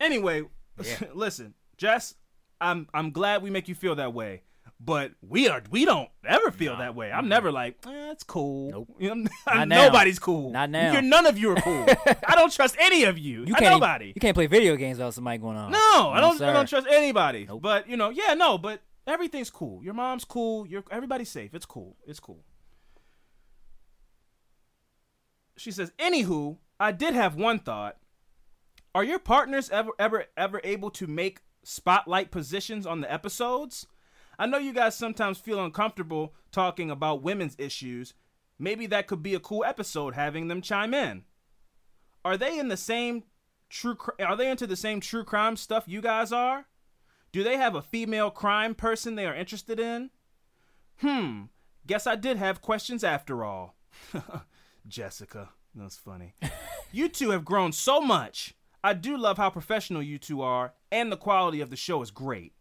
anyway, listen, Jess, I'm I'm glad we make you feel that way. But we are we don't ever feel that way. I'm never like, eh, it's cool. Nope. You know, now. nobody's cool. Not now. You're, none of you are cool. I don't trust any of you. You can't, nobody. you can't play video games without somebody going on. No, I don't. I don't trust anybody. Nope. But you know, yeah, no. But everything's cool. Your mom's cool. Your everybody's safe. It's cool. It's cool. She says, "Anywho, I did have one thought. Are your partners ever, ever, ever able to make spotlight positions on the episodes? I know you guys sometimes feel uncomfortable talking about women's issues. Maybe that could be a cool episode having them chime in. Are they in the same true? Are they into the same true crime stuff you guys are? Do they have a female crime person they are interested in? Hmm. Guess I did have questions after all. Jessica, that's funny. you two have grown so much. I do love how professional you two are, and the quality of the show is great.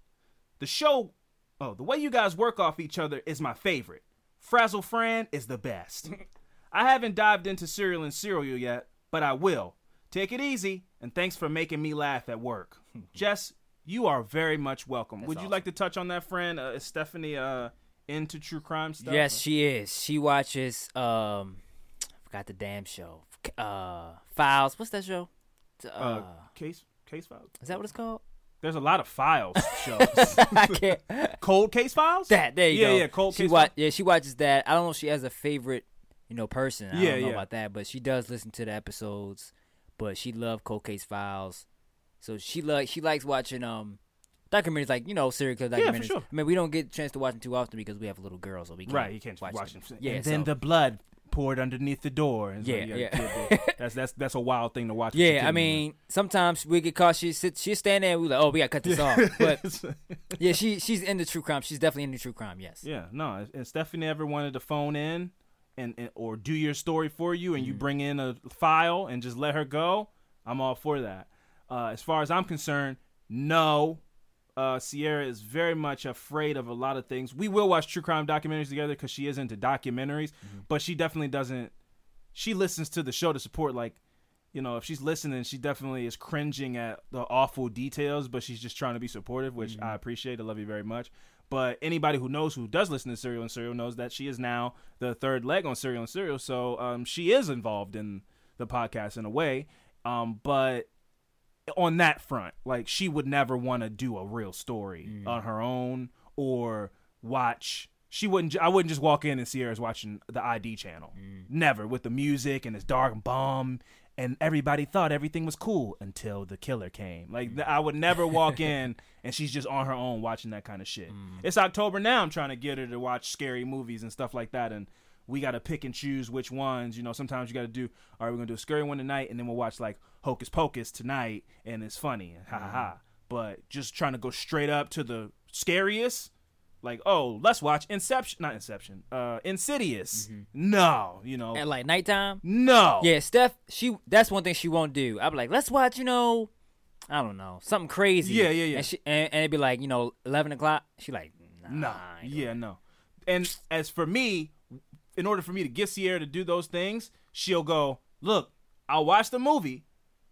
The show, oh, the way you guys work off each other is my favorite. Frazzle Fran is the best. I haven't dived into cereal and cereal yet, but I will. Take it easy, and thanks for making me laugh at work. Jess, you are very much welcome. Would you awesome. like to touch on that, friend? Uh, is Stephanie uh, into true crime stuff? Yes, she is. She watches. Um, I forgot the damn show. Uh, Files. What's that show? Uh, Uh, case case files. is that what it's called? There's a lot of files shows. I can't. Cold case files. That there you yeah, go. Yeah, yeah. cold she case. wa- Yeah, she watches that. I don't know if she has a favorite, you know, person. I Yeah, don't know yeah. about that, but she does listen to the episodes. But she loved Cold Case Files, so she like she likes watching um documentaries like you know serial killer Yeah, documentaries. for sure. I mean, we don't get a chance to watch them too often because we have a little girl, so we can't Right, you can't watch, watch them. them. Yeah, and then so- the blood poured underneath the door. And Yeah, you yeah. that's that's that's a wild thing to watch. Yeah, I mean, sometimes we get caught. She sits, she'll stand there. and We like, oh, we gotta cut this off. But yeah, she she's into true crime. She's definitely into true crime. Yes. yeah, no. If Stephanie ever wanted to phone in and, and or do your story for you, and you Mm-hmm. bring in a file and just let her go, I'm all for that. Uh, as far as I'm concerned, no. Uh, Sierra is very much afraid of a lot of things. We will watch true crime documentaries together because she is into documentaries, Mm-hmm. but she definitely doesn't. She listens to the show to support, like, you know, if she's listening, she definitely is cringing at the awful details, but she's just trying to be supportive, which Mm-hmm. I appreciate. I love you very much. But anybody who knows who does listen to Serial and Serial knows that she is now the third leg on Serial and Serial, so um, she is involved in the podcast in a way. Um, but on that front, like she would never want to do a real story mm. on her own or watch. She wouldn't. I wouldn't just walk in and see her as watching the ID channel. Mm. Never with the music and this dark and bomb, and everybody thought everything was cool until the killer came. Like th- I would mm. never walk in and she's just on her own watching that kind of shit. It's October now. I'm trying to get her to watch scary movies and stuff like that, and we got to pick and choose which ones. You know, sometimes you got to do. All right, we're gonna do a scary one tonight, and then we'll watch like Hocus Pocus tonight, and it's funny, ha ha ha. But just trying to go straight up to the scariest, like, oh, let's watch Inception, not Inception, uh, Insidious. No, you know, At like nighttime. no. Yeah, Steph. She that's one thing she won't do. I'm like, let's watch. You know, I don't know something crazy. Yeah, yeah, yeah. And, she, and, and it'd be like, you know, eleven o'clock. She like, nah, No, I ain't doing yeah, no. And as for me, in order for me to get Sierra to do those things, she'll go, look, I'll watch the movie,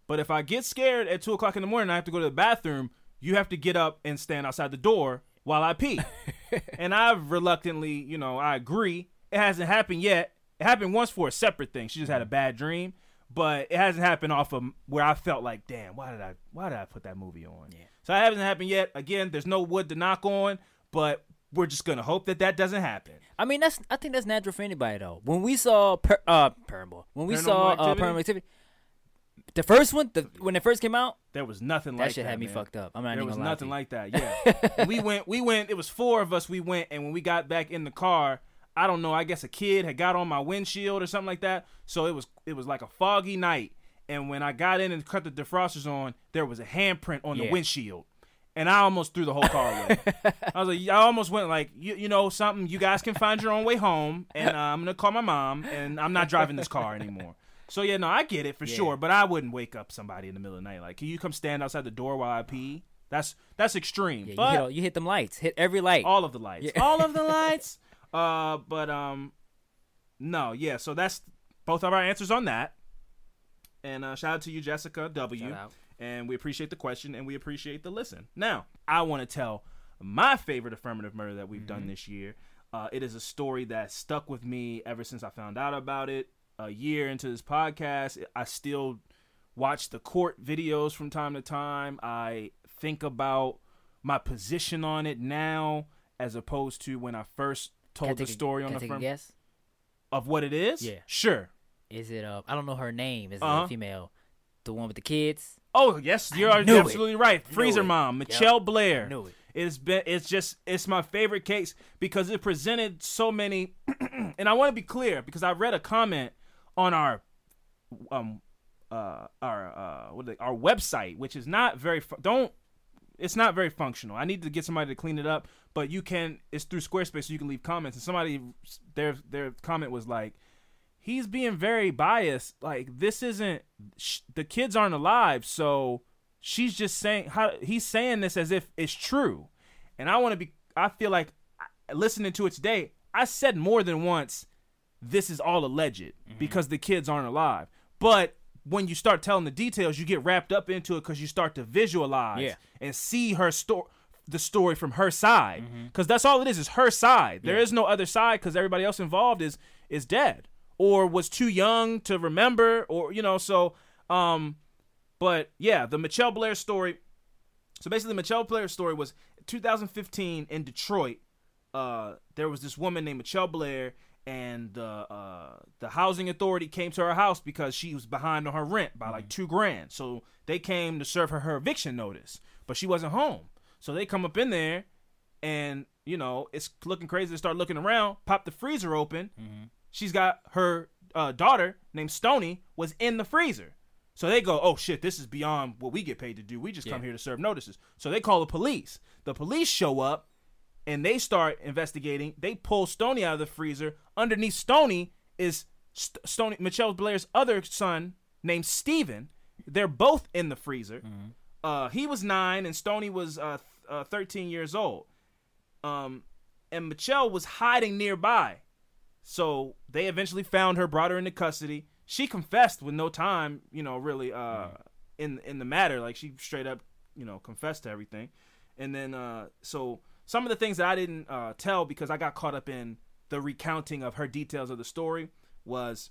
but if I get scared at two o'clock in the morning, I have to go to the bathroom. You have to get up and stand outside the door while I pee. and I've reluctantly, you know, I agree. It hasn't happened yet. It happened once for a separate thing. She just had a mm-hmm. bad dream, but it hasn't happened off of where I felt like, damn, why did I, why did I put that movie on? Yeah. So it hasn't happened yet. Again, there's no wood to knock on, but we're just gonna hope that that doesn't happen. I mean, that's I think that's natural for anybody though. When we saw per, uh Paranormal, when we Paranormal saw uh, Paranormal Activity, the first one, the when it first came out, There was nothing like that like shit that. had me man. fucked up. I'm not There even was gonna lie nothing like that. Yeah, we went. We went. It was four of us. We went, and when we got back in the car, I don't know. I guess a kid had got on my windshield or something like that. So it was. It was like a foggy night. And when I got in and cut the defrosters on, there was a handprint on the windshield. And I almost threw the whole car away. I was like, I almost went like, you, you know, something. You guys can find your own way home, and uh, I'm gonna call my mom, and I'm not driving this car anymore. So yeah, no, I get it for Yeah. sure, but I wouldn't wake up somebody in the middle of the night. Like, can you come stand outside the door while I pee? That's that's extreme. Yeah, you, but hit, all- you hit them lights, hit every light. all of the lights, Yeah. all of the lights. Uh, but um, no, yeah. So that's both of our answers on that. And uh, shout out to you, Jessica W. And we appreciate the question and we appreciate the listen. Now, I want to tell my favorite affirmative murder that we've Mm-hmm. done this year. Uh, it is a story that stuck with me ever since I found out about it. A year into this podcast, I still watch the court videos from time to time. I think about my position on it now as opposed to when I first told the take a- story on can the front guess. of what it is. Yeah. Sure. Is it uh? I don't know her name. Is it Uh-huh. a female? The one with the kids. Oh yes, you're knew it. absolutely right. Freezer. Mom, Yep. Michelle Blair. Knew it. It's been it's just it's my favorite case because it presented so many and I want to be clear because I read a comment on our um uh our uh what they, our website which is not very fu- don't it's not very functional. I need to get somebody to clean it up, but you can it's through Squarespace so you can leave comments and somebody their their comment was like he's being very biased. Like this isn't sh- the kids aren't alive, so she's just saying how he's saying this as if it's true. And I want to be. I feel like listening to it today. I said more than once, this is all alleged mm-hmm. because the kids aren't alive. But when you start telling the details, you get wrapped up into it because you start to visualize Yeah. and see her story. The story from her side, mm-hmm. because that's all it is—is her side. There Yeah. is no other side because everybody else involved is is dead or was too young to remember, or you know. So, um, but yeah, the Michelle Blair story. So basically, the Michelle Blair story was 2015 in Detroit. Uh, there was this woman named Michelle Blair, and the uh, the housing authority came to her house because she was behind on her rent by like two grand. So they came to serve her her eviction notice, but she wasn't home. So they come up in there, and you know it's looking crazy. They start looking around, pop the freezer open. She's got her uh, daughter named Stoni was in the freezer. So they go, oh shit, this is beyond what we get paid to do. We just come here to serve notices. So they call the police. The police show up and they start investigating. They pull Stoni out of the freezer. Underneath Stoni is St- Stoni Michelle Blair's other son named Stephen. They're both in the freezer. Uh, he was nine and Stoni was uh, th- uh, 13 years old. Um, and Michelle was hiding nearby. So they eventually found her, brought her into custody. She confessed with no time, you know, really uh in in the matter. Like she straight up, you know, confessed to everything. And then uh so some of the things that I didn't uh tell because I got caught up in the recounting of her details of the story was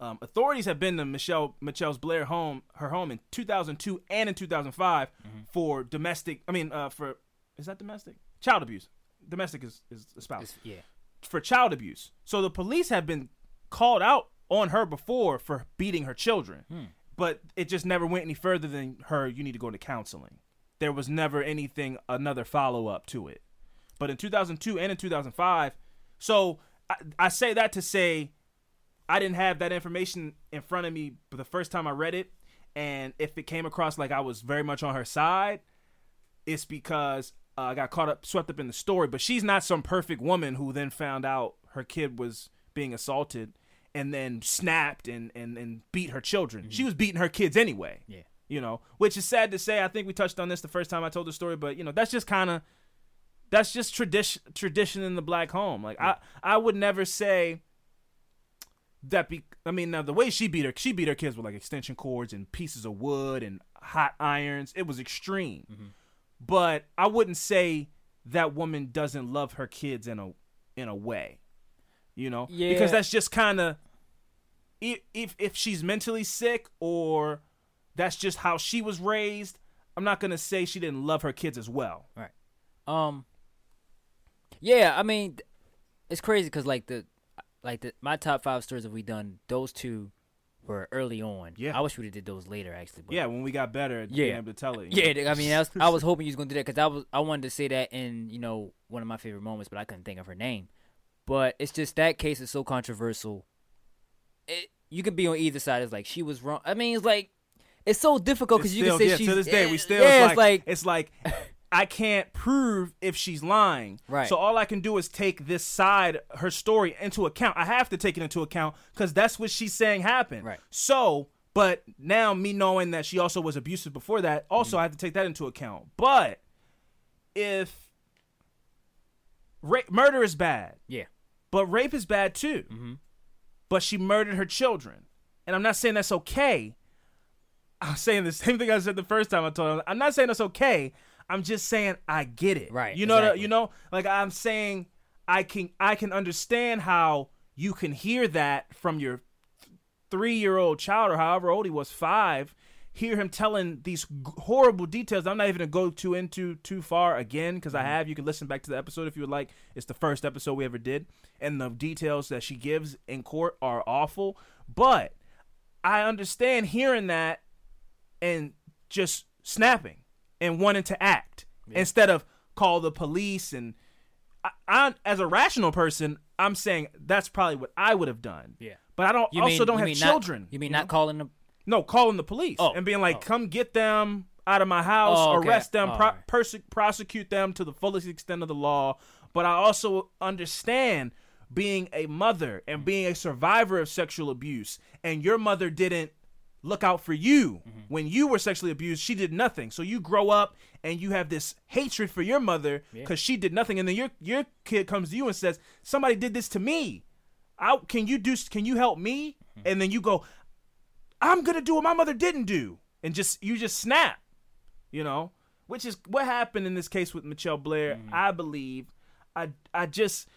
um, authorities have been to Michelle Michelle's Blair home, her home in 2002 and in 2005 for domestic. I mean, uh, for is that domestic? Child abuse. Domestic is is a spouse It's- yeah. For child abuse. So the police have been called out on her before for beating her children. Hmm. But it just never went any further than her you need to go to counseling. There was never anything another follow up to it. But in 2002 and in 2005, so I, I say that to say I didn't have that information in front of me the first time I read it and if it came across like I was very much on her side, it's because uh, got caught up, swept up in the story. But she's not some perfect woman who then found out her kid was being assaulted and then snapped and and and beat her children. She was beating her kids anyway. Yeah. You know, which is sad to say. I think we touched on this the first time I told the story, but you know, that's just kind of that's just tradition tradition in the black home. Like I I would never say that be I mean now the way she beat her she beat her kids with like extension cords and pieces of wood and hot irons. It was extreme. But I wouldn't say that woman doesn't love her kids in a in a way. You know? Yeah. Because that's just kind of if if she's mentally sick or that's just how she was raised, I'm not going to say she didn't love her kids as well. Right. Um. Yeah, I mean, it's crazy because like the, like the my top five stories that we done, those two were early on. Yeah. I wish we did those later actually. But Yeah, when we got better at Yeah. being able to tell it. Yeah, I mean, I was, I was hoping you was gonna do that because I was I wanted to say that in you know one of my favorite moments, but I couldn't think of her name. But it's just that case is so controversial. It you can be on either side. It's like she was wrong. I mean, it's like it's so difficult because you can say yeah, she's to this day we still yeah, it's, like, it's like I can't prove if she's lying. Right. So all I can do is take this side, her story, into account. I have to take it into account because that's what she's saying happened. Right. So, but now me knowing that she also was abusive before that, also Mm-hmm. I have to take that into account. But if ra- murder is bad, yeah, but rape is bad too. Mm-hmm. But she murdered her children. And I'm not saying that's okay. I'm saying the same thing I said the first time I told her. I'm not saying that's okay. I'm just saying I get it. Right, You know that exactly. you know? Like I'm saying I can I can understand how you can hear that from your three year old child or however old he was, five, hear him telling these horrible details. I'm not even gonna go too into too far again because I mm-hmm. have. You can listen back to the episode if you would like. It's the first episode we ever did, and the details that she gives in court are awful. But I understand hearing that and just snapping and wanting to act instead of call the police and I, I as a rational person i'm saying that's probably what i would have done Yeah. but i don't you also mean, don't have children Not, you mean know? not calling them? no calling the police Oh, and being like oh. come get them out of my house Oh, okay. arrest them pro- Alright. perse- prosecute them to the fullest extent of the law but i also understand being a mother and being a survivor of sexual abuse and your mother didn't look out for you. Mm-hmm. when you were sexually abused she did nothing. So you grow up and you have this hatred for your mother because she did nothing. And then your your kid comes to you and says somebody did this to me. I, can you do can you help me? Mm-hmm. and then you go i'm gonna do what my mother didn't do. And just you just snap you know? Which is what happened in this case with michelle blair i believe. I i just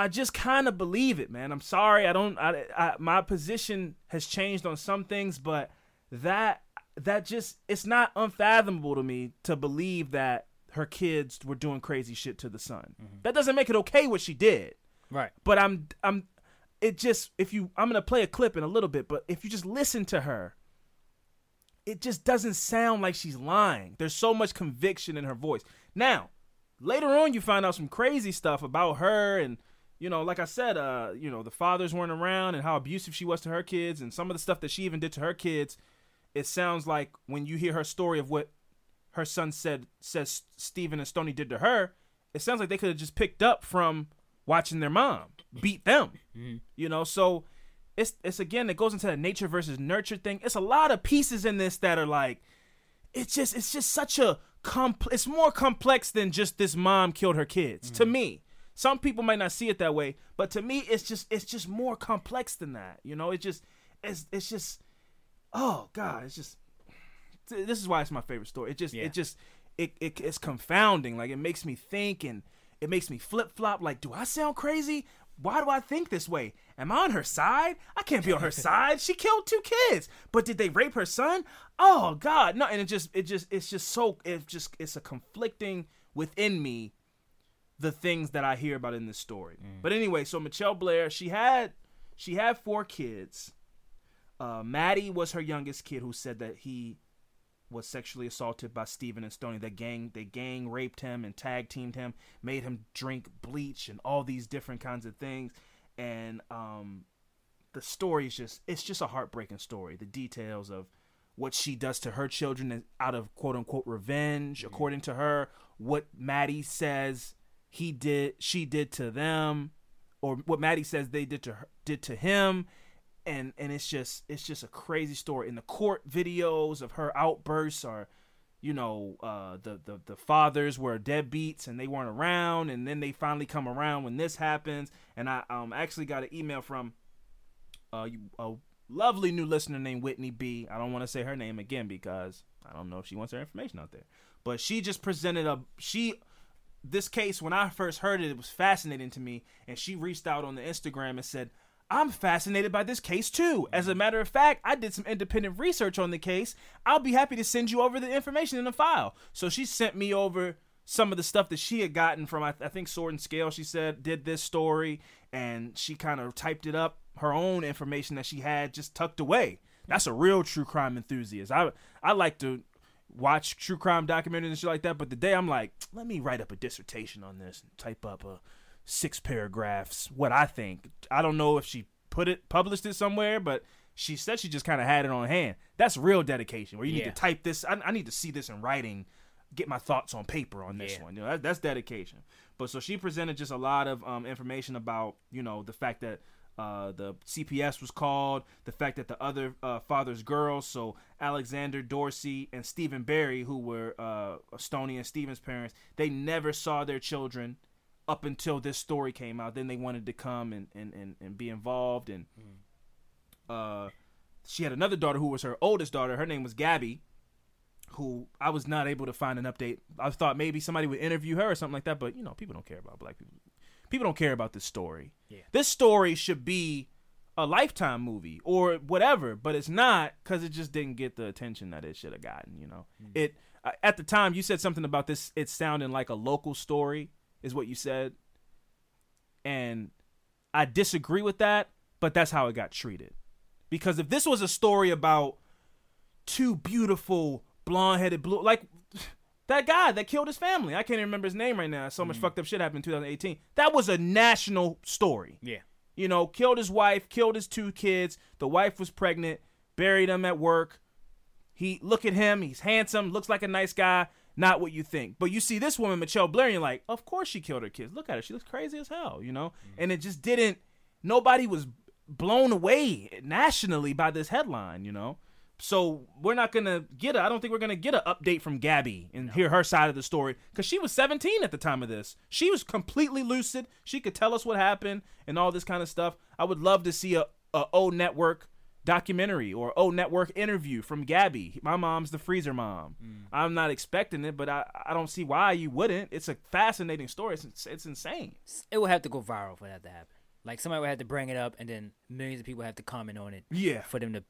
I just kind of believe it, man. I'm sorry. I don't. I, I my position has changed on some things, but that that just it's not unfathomable to me to believe that her kids were doing crazy shit to the son. Mm-hmm. That doesn't make it okay what she did. Right. But I'm I'm it just if you I'm gonna play a clip in a little bit, but if you just listen to her, it just doesn't sound like she's lying. There's so much conviction in her voice. Now, later on you find out some crazy stuff about her and you know, like I said, uh, you know, the fathers weren't around and how abusive she was to her kids and some of the stuff that she even did to her kids. It sounds like when you hear her story of what her son said says Stephen and Stoni did to her, it sounds like they could have just picked up from watching their mom beat them. You know, so it's it's again it goes into the nature versus nurture thing. It's a lot of pieces in this that are like it's just it's just such a comp it's more complex than just this mom killed her kids to me. Some people might not see it that way, but to me it's just it's just more complex than that. You know, it just it's it's just oh god, it's just this is why it's my favorite story. It just Yeah. it just it, it it's confounding. Like it makes me think and it makes me flip flop. Like, do I sound crazy? Why do I think this way? Am I on her side? I can't be on her side. She killed two kids, but did they rape her son? Oh God, no! And it just it just it's just so it just it's a conflicting within me the things that I hear about in this story. But anyway, so Michelle Blair, she had she had four kids. Uh, Maddie was her youngest kid who said that he was sexually assaulted by Stephen and Stoni. That gang they gang raped him and tag teamed him, made him drink bleach and all these different kinds of things. And um, the story is just it's just a heartbreaking story. The details of what she does to her children out of quote unquote revenge, according to her, what Maddie says he did she did to them or what Maddie says they did to her, did to him and and it's just it's just a crazy story in the court videos of her outbursts are you know uh the the, the fathers were deadbeats and they weren't around and then they finally come around when this happens and I um actually got an email from uh a lovely new listener named Whitney B. I don't want to say her name again because I don't know if she wants her information out there. But she just presented a she this case when I first heard it it was fascinating to me and she reached out on the Instagram and said I'm fascinated by this case too. As a mm-hmm. matter of fact, I did some independent research on the case. I'll be happy to send you over the information in the file. So she sent me over some of the stuff that she had gotten from I, I think Sword and Scale. She said did this story and she kind of typed it up her own information that she had just tucked away. That's a real true crime enthusiast. I I like to watch true crime documentaries and shit like that, but today I'm like, let me write up a dissertation on this and type up a six paragraphs what I think. I don't know if she put it published it somewhere, but she said she just kind of had it on hand. That's real dedication. Where you need to type this. I, I need to see this in writing, get my thoughts on paper on this Yeah. one. You know, that, that's dedication. But so she presented just a lot of um, information about you know the fact that. Uh, the CPS was called. The fact that the other uh, father's girls, so Alexander Dorsey and Stephen Barry, who were uh, Stoni and Stephen's parents, they never saw their children up until this story came out. Then they wanted to come and, and, and, and be involved. And uh, she had another daughter who was her oldest daughter. Her name was Gabby, who I was not able to find an update. I thought maybe somebody would interview her or something like that, but you know, people don't care about black people. People don't care about this story. Yeah. This story should be a lifetime movie or whatever, but it's not because it just didn't get the attention that it should have gotten. You know, it uh, at the time you said something about this. It sounding like a local story, is what you said, and I disagree with that. But that's how it got treated. Because if this was a story about two beautiful blonde-headed blue, like that guy that killed his family, I can't even remember his name right now. So much mm. fucked up shit happened in 2018. That was a national story Yeah. you know, killed his wife, killed his two kids. The wife was pregnant, buried him at work. He look at him, he's handsome, looks like a nice guy. Not what you think. But you see this woman, Michelle Blair, and you're like, of course she killed her kids. Look at her. She looks crazy as hell, you know? Mm. And it just didn't nobody was blown away nationally by this headline, you know? So we're not gonna get a. I don't think we're gonna get an update from Gabby and hear her side of the story because she was 17 at the time of this. She was completely lucid. She could tell us what happened and all this kind of stuff. I would love to see a, a O Network documentary or O Network interview from Gabby. My mom's the freezer mom. Mm. I'm not expecting it, but I I don't see why you wouldn't. It's a fascinating story. It's it's insane. It would have to go viral for that to happen. Like somebody would have to bring it up, and then millions of people have to comment on it Yeah. for them to.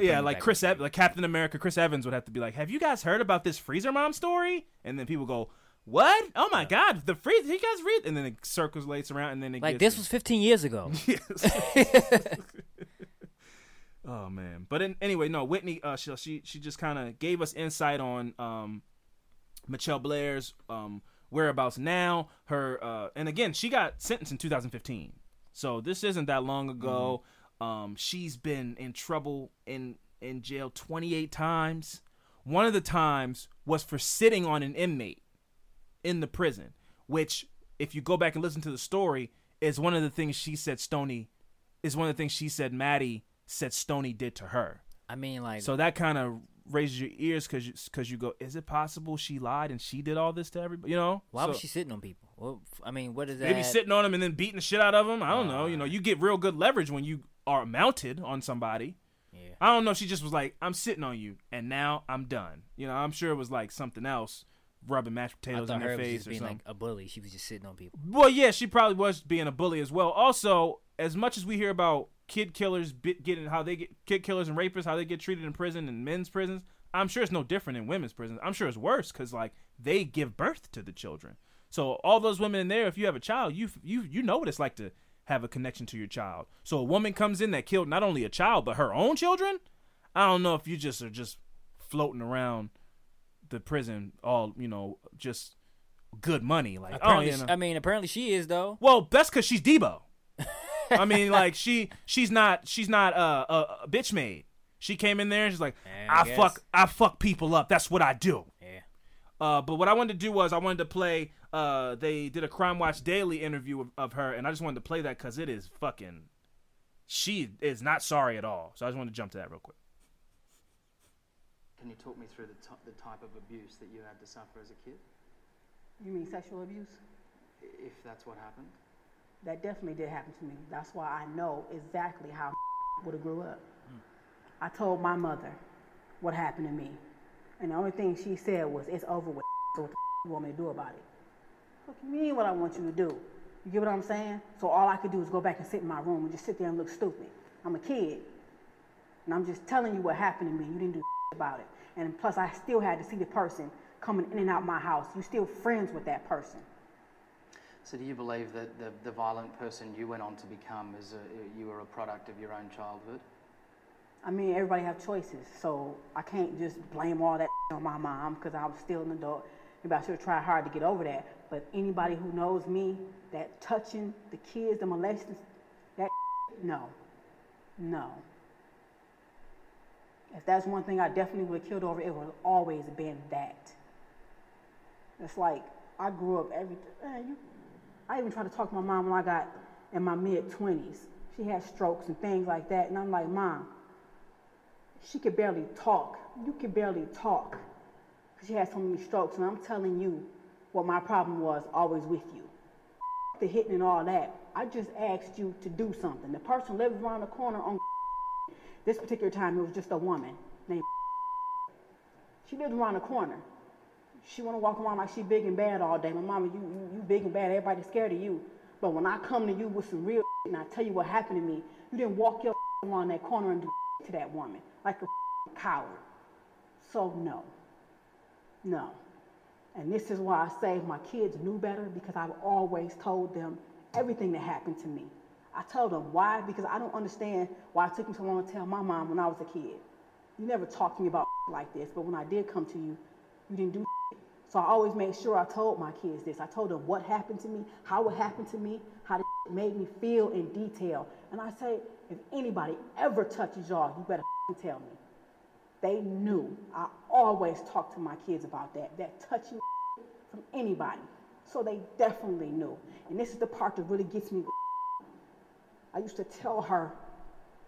Yeah, like Chris. Ev- like Captain America, Chris Evans would have to be like, "Have you guys heard about this Freezer Mom story?" And then people go, "What? Oh my God, the freeze! You guys read?" And then it circulates around, and then it Like gets this was 15 years ago. oh man, but in, anyway, no. Whitney, uh, she she, she just kind of gave us insight on um, Michelle Blair's um whereabouts now. Her uh, and again, she got sentenced in 2015, so this isn't that long ago. Um, she's been in trouble in in jail 28 times. One of the times was for sitting on an inmate in the prison, which, if you go back and listen to the story, is one of the things she said Stoni is one of the things she said Maddie said Stoni did to her. I mean, like, So that kind of raises your ears because you, cause you go, is it possible she lied and she did all this to everybody? You know? why was she sitting on people? Well, I mean, what is that? Maybe sitting on them and then beating the shit out of them. I don't know. You know, you get real good leverage when you are mounted on somebody. Yeah. I don't know. She just was like, I'm sitting on you, and now I'm done. You know, I'm sure it was like something else, rubbing mashed potatoes in her was face just or being something. like a bully. She was just sitting on people. Well, yeah, she probably was being a bully as well. Also, as much as we hear about kid killers getting how they get kid killers and rapists how they get treated in prison and men's prisons, I'm sure it's no different in women's prisons. I'm sure it's worse because like they give birth to the children. So all those women in there, if you have a child, you you you know what it's like to have a connection to your child. So a woman comes in that killed not only a child but her own children. I don't know if you just are just floating around the prison all you know just good money like oh Apparently, you know. I mean, apparently she is though. Well, that's because she's Debo. I mean, like she she's not she's not uh, a, a bitch maid. She came in there and she's like, I I, fuck I fuck people up. That's what I do. Yeah. Uh, but what I wanted to do was I wanted to play. Uh, they did a Crime Watch Daily interview of, of her, and I just wanted to play that because it is fucking. She is not sorry at all. So I just wanted to jump to that real quick. Can you talk me through the, t- the type of abuse that you had to suffer as a kid, You mean sexual abuse? if that's what happened? That definitely did happen to me. That's why I know exactly how would have grew up. I told my mother what happened to me, and the only thing she said was, "It's over with." So what the you want me to do about it? What do you mean? What I want you to do? You get what I'm saying? So all I could do is go back and sit in my room and just sit there and look stupid. I'm a kid, and I'm just telling you what happened to me. You didn't do about it, and plus I still had to see the person coming in and out my house. You still friends with that person. So do you believe that the, the violent person you went on to become is a, you were a product of your own childhood? I mean, everybody have choices, so I can't just blame all that on my mom because I'm still an adult. Maybe I should tried hard to get over that. But anybody who knows me, that touching the kids, the molesting, that no, no. If that's one thing I definitely would have killed over, it would have always been that. It's like I grew up every. Man, you, I even tried to talk to my mom when I got in my mid twenties. She had strokes and things like that, and I'm like, Mom, she could barely talk. You could barely talk. She had so many strokes, and I'm telling you what my problem was always with you. The hitting and all that. I just asked you to do something. The person lived around the corner on this particular time, it was just a woman named. She lived around the corner. She want to walk around like she big and bad all day. My mama, you, you, you big and bad. Everybody's scared of you. But when I come to you with some real and I tell you what happened to me, you didn't walk your around that corner and do to that woman like a coward. So no, no. And this is why I say my kids knew better because I've always told them everything that happened to me. I told them why because I don't understand why it took me so long to tell my mom when I was a kid. You never talked to me about like this, but when I did come to you, you didn't do. So I always made sure I told my kids this. I told them what happened to me, how it happened to me, how it made me feel in detail. And I say, if anybody ever touches y'all, you better tell me. They knew. I always talk to my kids about that. That touching from anybody. So they definitely knew. And this is the part that really gets me. I used to tell her,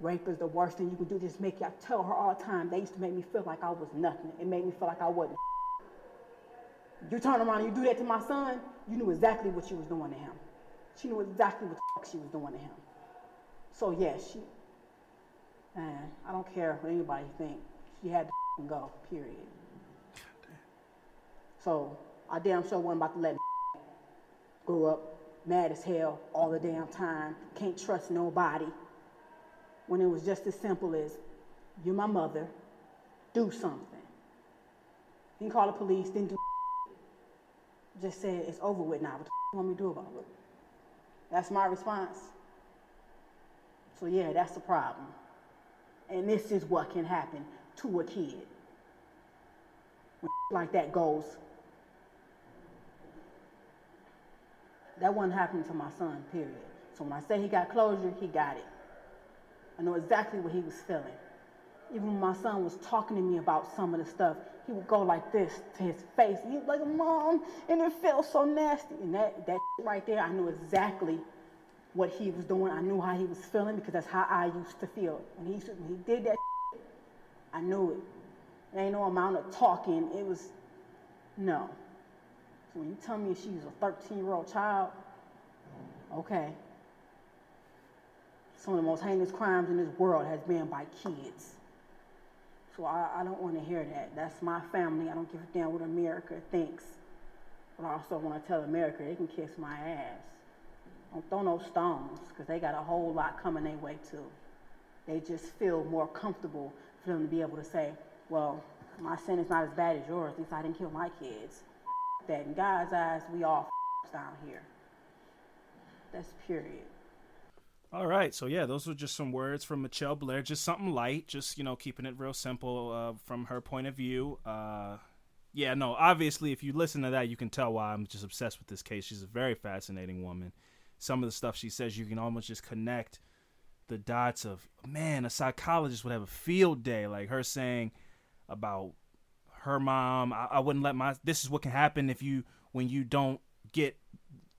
rape is the worst thing you can do. Just make you. I tell her all the time. They used to make me feel like I was nothing. It made me feel like I wasn't. You turn around and you do that to my son, you knew exactly what you was doing to him. She knew exactly what the fuck she was doing to him. So yeah, she, man, I don't care what anybody think. She had to go, period. So I damn sure wasn't about to let grow up mad as hell all the damn time, can't trust nobody. When it was just as simple as, you're my mother, do something. Didn't call the police, didn't do just said it's over with now. What the you want me to do about it? That's my response. So yeah, that's the problem. And this is what can happen to a kid. When like that goes. That wasn't happening to my son, period. So when I say he got closure, he got it. I know exactly what he was feeling. Even when my son was talking to me about some of the stuff, he would go like this to his face. He was like, a Mom, and it felt so nasty. And that, that right there, I knew exactly what he was doing. I knew how he was feeling because that's how I used to feel. When he, when he did that, I knew it. There ain't no amount of talking. It was, no. So when you tell me she was a 13 year old child, okay. Some of the most heinous crimes in this world has been by kids. So I, I don't want to hear that. That's my family. I don't give a damn what America thinks. But I also want to tell America they can kiss my ass. Don't throw no stones because they got a whole lot coming their way too. They just feel more comfortable for them to be able to say, well, my sin is not as bad as yours. At least I didn't kill my kids. That in God's eyes, we all down here. That's period. All right, so yeah, those were just some words from Michelle Blair, just something light, just you know, keeping it real simple uh, from her point of view. Uh, yeah, no, obviously, if you listen to that, you can tell why I'm just obsessed with this case. She's a very fascinating woman. Some of the stuff she says, you can almost just connect the dots of man. A psychologist would have a field day, like her saying about her mom. I, I wouldn't let my. This is what can happen if you when you don't get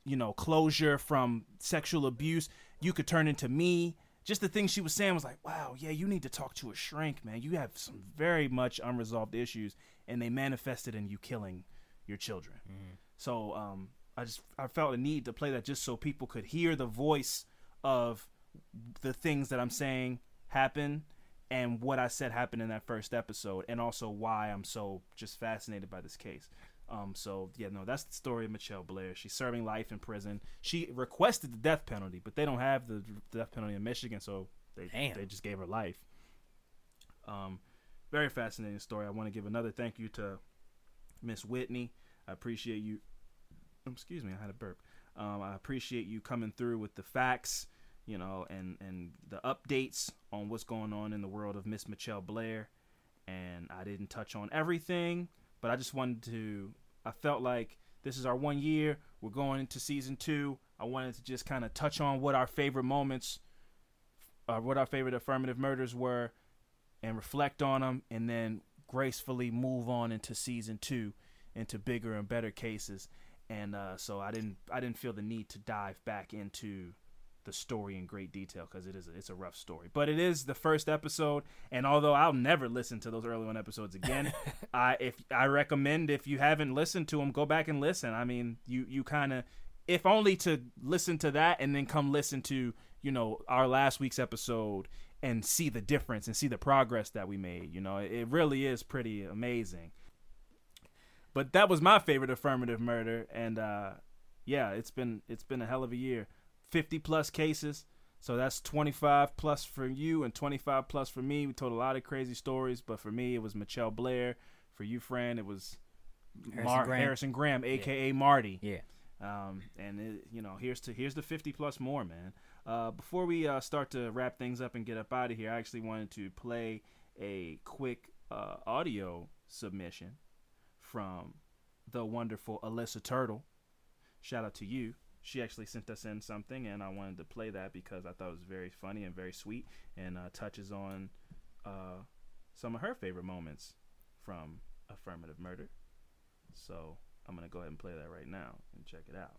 you know closure from sexual abuse. You could turn into me. Just the things she was saying was like, wow, yeah, you need to talk to a shrink, man. You have some very much unresolved issues, and they manifested in you killing your children. So um, I just I felt a need to play that just so people could hear the voice of the things that I'm saying happen and what I said happened in that first episode, and also why I'm so just fascinated by this case. Um, so yeah, no, that's the story of Michelle Blair. She's serving life in prison. She requested the death penalty, but they don't have the death penalty in Michigan, so they Damn. they just gave her life. Um, very fascinating story. I want to give another thank you to Miss Whitney. I appreciate you. Um, Excuse me, I had a burp. Um, I appreciate you coming through with the facts, you know, and and the updates on what's going on in the world of Miss Michelle Blair. And I didn't touch on everything, but I just wanted to. I felt like this is our one year. We're going into season two. I wanted to just kind of touch on what our favorite moments, uh, what our favorite affirmative murders were, and reflect on them, and then gracefully move on into season two, into bigger and better cases. And uh, so I didn't, I didn't feel the need to dive back into the story in great detail because it is, a, it's a rough story. But it is the first episode, and although I'll never listen to those early one episodes again, I if I recommend if you haven't listened to them, go back and listen. I mean, you you kind of, if only to listen to that and then come listen to you know our last week's episode and see the difference and see the progress that we made. You know, it really is pretty amazing. But that was my favorite affirmative murder, and uh, yeah, it's been it's been a hell of a year. Fifty plus cases, so that's twenty five plus for you and twenty five plus for me. We told a lot of crazy stories, but for me, it was Michelle Blair. For you, Fran, it was Harrison Mar- Graham. Harrison Graham, aka Marty. Yeah. Um, and it, you know, here's to here's the 50 plus more, man. Uh, before we uh, start to wrap things up and get up out of here, I actually wanted to play a quick uh, audio submission from the wonderful Alyssa Turtle. Shout out to you. She actually sent us in something, and I wanted to play that because I thought it was very funny and very sweet, and uh, touches on uh, some of her favorite moments from affirmative murder. So I'm gonna go ahead and play that right now and check it out.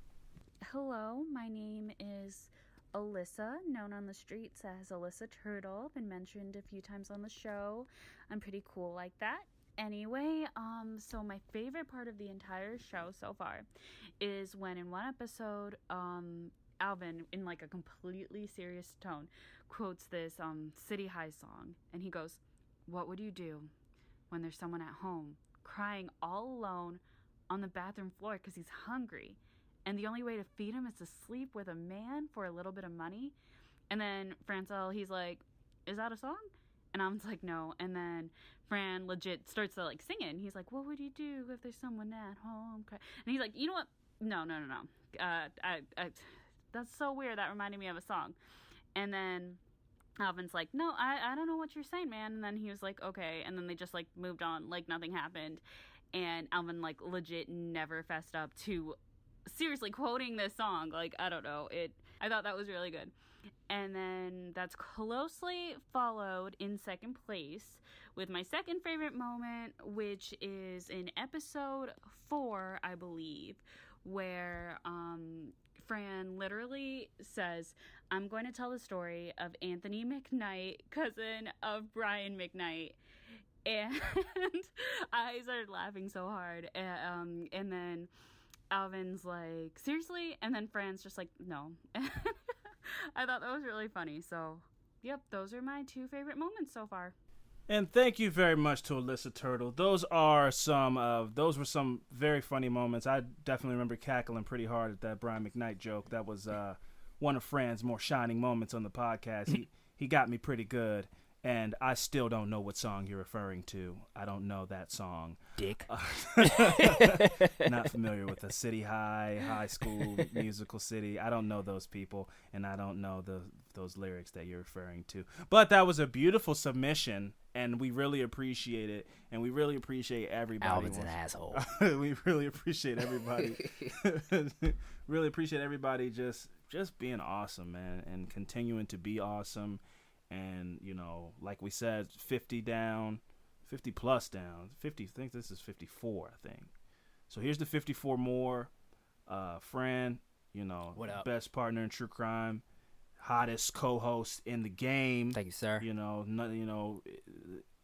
Hello, my name is Alyssa, known on the streets as Alyssa Turtle. Been mentioned a few times on the show. I'm pretty cool like that. Anyway, um, so my favorite part of the entire show so far is when in one episode, um, Alvin, in like a completely serious tone, quotes this um City High song, and he goes, "What would you do when there's someone at home crying all alone on the bathroom floor because he's hungry?" and the only way to feed him is to sleep with a man for a little bit of money. And then Francel, he's like, "Is that a song?" And was like, "No." And then Fran legit starts to like singing. he's like, "What would you do if there's someone at home?" And he's like, "You know what? No, no, no, no. Uh, I, I, that's so weird. That reminded me of a song." And then Alvin's like, "No, I, I don't know what you're saying, man." And then he was like, "Okay." And then they just like moved on, like nothing happened. And Alvin like legit never fessed up to seriously quoting this song like i don't know it i thought that was really good and then that's closely followed in second place with my second favorite moment which is in episode four i believe where um fran literally says i'm going to tell the story of anthony mcknight cousin of brian mcknight and i started laughing so hard and, um, and then Alvin's like, seriously? And then Fran's just like, no. I thought that was really funny. So, yep, those are my two favorite moments so far. And thank you very much to Alyssa Turtle. Those are some of those were some very funny moments. I definitely remember cackling pretty hard at that Brian McKnight joke. That was uh, one of Fran's more shining moments on the podcast. He he got me pretty good. And I still don't know what song you're referring to. I don't know that song. Dick. Not familiar with the City High, High School, Musical City. I don't know those people, and I don't know the those lyrics that you're referring to. But that was a beautiful submission, and we really appreciate it, and we really appreciate everybody. Alvin's an asshole. we really appreciate everybody. really appreciate everybody just just being awesome, man, and continuing to be awesome. And you know, like we said, fifty down, 50 plus down. 50. I think this is 54. I think. So here's the 54 more. Uh, Fran, you know, What up? best partner in true crime, hottest co-host in the game. Thank you, sir. You know, no, you know,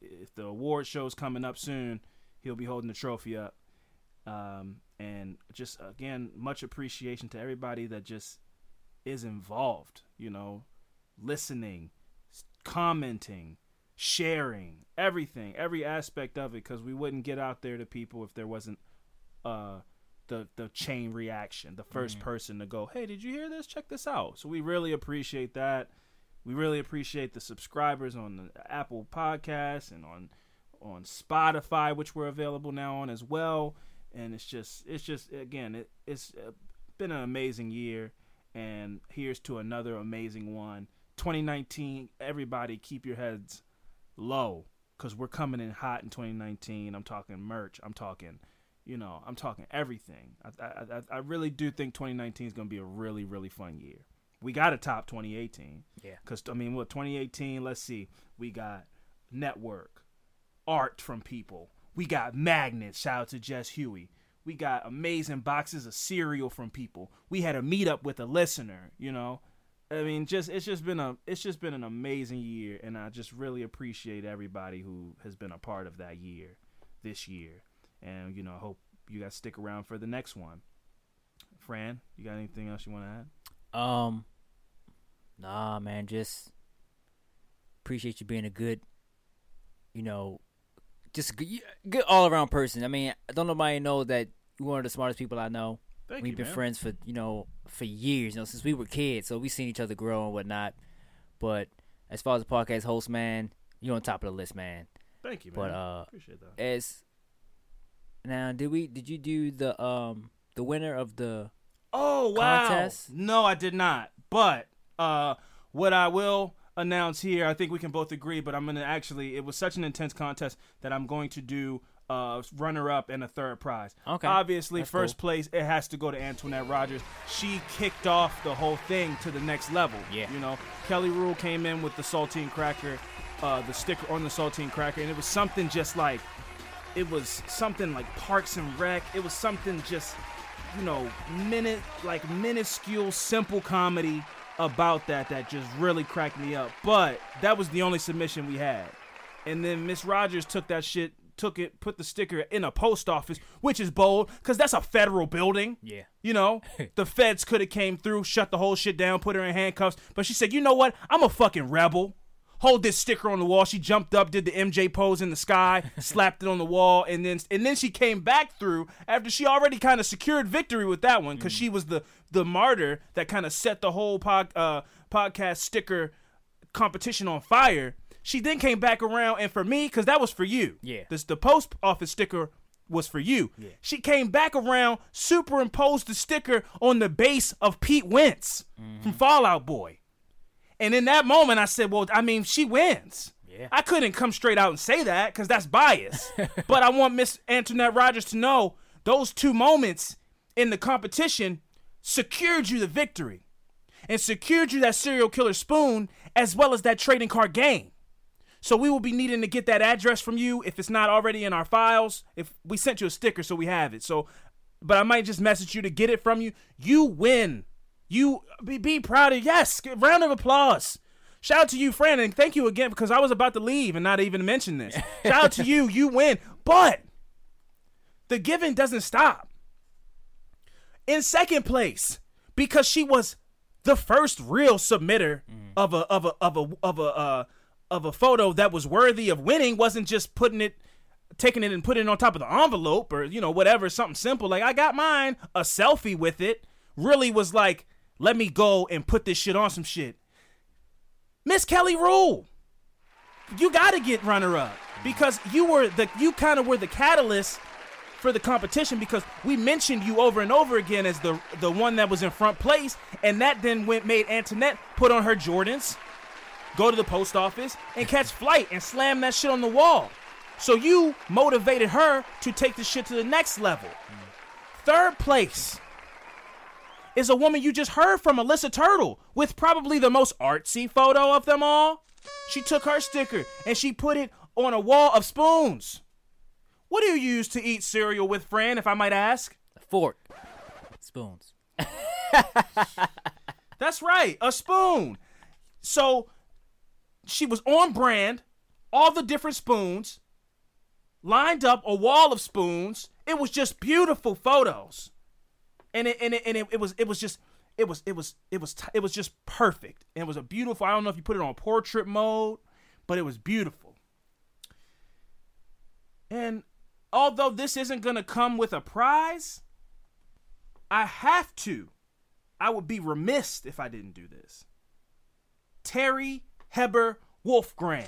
if the award show's coming up soon, he'll be holding the trophy up. Um, and just again, much appreciation to everybody that just is involved. You know, listening, commenting, sharing, everything, every aspect of it, because we wouldn't get out there to people if there wasn't uh the the chain reaction, the 1st person to go, "Hey, did you hear this? Check this out." So we really appreciate that. We really appreciate the subscribers on the Apple Podcasts and on on Spotify, which we're available now on as well. And it's just it's just again, it, it's uh, been an amazing year, and here's to another amazing one. 2019, everybody keep your heads low because we're coming in hot in 2019. I'm talking merch. I'm talking, you know, I'm talking everything. I, I, I- I really do think 2019 is going to be a really, really fun year. We got to top 2018. Yeah. Because, I mean, what, 2018, let's see. We got network, art from people. We got magnets. Shout out to Jess Huey. We got amazing boxes of cereal from people. We had a meetup with a listener, you know. I mean, just it's just been a it's just been an amazing year, and I just really appreciate everybody who has been a part of that year, this year, and you know, I hope you guys stick around for the next one. Fran, you got anything else you want to add? Um, nah, man, just appreciate you being a good, you know, just good, good all around person. I mean, I don't nobody know that you're one of the smartest people I know. Thank We've you, been man. friends for you know for years, you know, since we were kids. So we've seen each other grow and whatnot. But as far as the podcast host, man, you're on top of the list, man. Thank you, man. But uh, appreciate that. as now, did we? Did you do the um the winner of the? Oh wow! contest? No, I did not. But uh, what I will announce here, I think we can both agree. But I'm gonna actually, it was such an intense contest that I'm going to do uh runner up and a third prize. Okay. Obviously, That's first cool. place it has to go to Antoinette Rogers. She kicked off the whole thing to the next level. Yeah. You know, Kelly Rule came in with the saltine cracker, uh, the sticker on the saltine cracker, and it was something just like it was something like Parks and Rec. It was something just, you know, minute like minuscule, simple comedy about that that just really cracked me up. But that was the only submission we had. And then Miss Rogers took that shit, took it, put the sticker in a post office, which is bold, cause that's a federal building. Yeah. You know, the feds could have came through, shut the whole shit down, put her in handcuffs. But she said, you know what? I'm a fucking rebel. Hold this sticker on the wall. She jumped up, did the MJ pose in the sky, slapped it on the wall, and then and then she came back through after she already kind of secured victory with that one because she was the the martyr that kind of set the whole pod, uh, podcast sticker competition on fire. She then came back around, and for me, because that was for you. Yeah. This the post office sticker was for you. Yeah. She came back around, superimposed the sticker on the base of Pete Wentz from mm-hmm. Fall Out Boy. And in that moment, I said, "Well, I mean, she wins." Yeah. I couldn't come straight out and say that because that's bias. but I want Miss Antoinette Rogers to know those two moments in the competition secured you the victory and secured you that serial killer spoon as well as that trading card game. So we will be needing to get that address from you if it's not already in our files. If we sent you a sticker, so we have it. So, but I might just message you to get it from you. You win. You be, be proud of. Yes, round of applause. Shout out to you, Fran, and thank you again because I was about to leave and not even mention this. Shout out to you. You win. But the giving doesn't stop. In second place, because she was the first real submitter of a of a of a of a uh, of a photo that was worthy of winning, wasn't just putting it taking it and putting it on top of the envelope or you know whatever something simple. Like I got mine a selfie with it really was like let me go and put this shit on some shit. Miss Kelly Rule you got to get runner up because you were the you kind of were the catalyst for the competition because we mentioned you over and over again as the the one that was in front place and that then went made Antoinette put on her Jordans go to the post office and catch flight and slam that shit on the wall so you motivated her to take the shit to the next level third place is a woman you just heard from Alyssa Turtle with probably the most artsy photo of them all she took her sticker and she put it on a wall of spoons. What do you use to eat cereal with, Fran, if I might ask? A fork, spoons. That's right, a spoon. So she was on brand, all the different spoons, lined up a wall of spoons. It was just beautiful photos. And it and it, and it, it was it was just it was it was it was it was just perfect. And it was a beautiful. I don't know if you put it on portrait mode, but it was beautiful. And although this isn't going to come with a prize, I have to. I would be remiss if I didn't do this. Terry Heber Wolfgram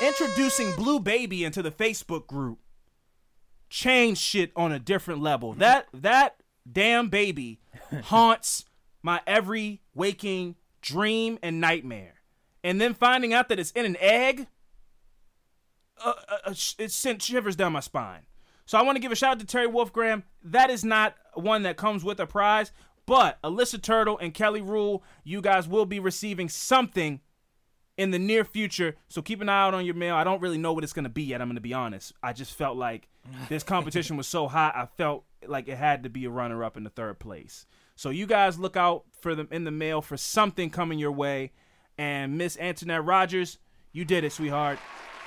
introducing Blue Baby into the Facebook group changed shit on a different level. That that damn baby haunts my every waking dream and nightmare. And then finding out that it's in an egg, uh, uh, uh, it sent shivers down my spine. So I want to give a shout out to Terry Wolfgram. That is not one that comes with a prize, but Alyssa Turtle and Kelly Rule, you guys will be receiving something in the near future. So keep an eye out on your mail. I don't really know what it's going to be yet. I'm going to be honest. I just felt like this competition was so hot. I felt like it had to be a runner up in the third place. So you guys look out for them in the mail for something coming your way. And Miss Antoinette Rogers, you did it, sweetheart.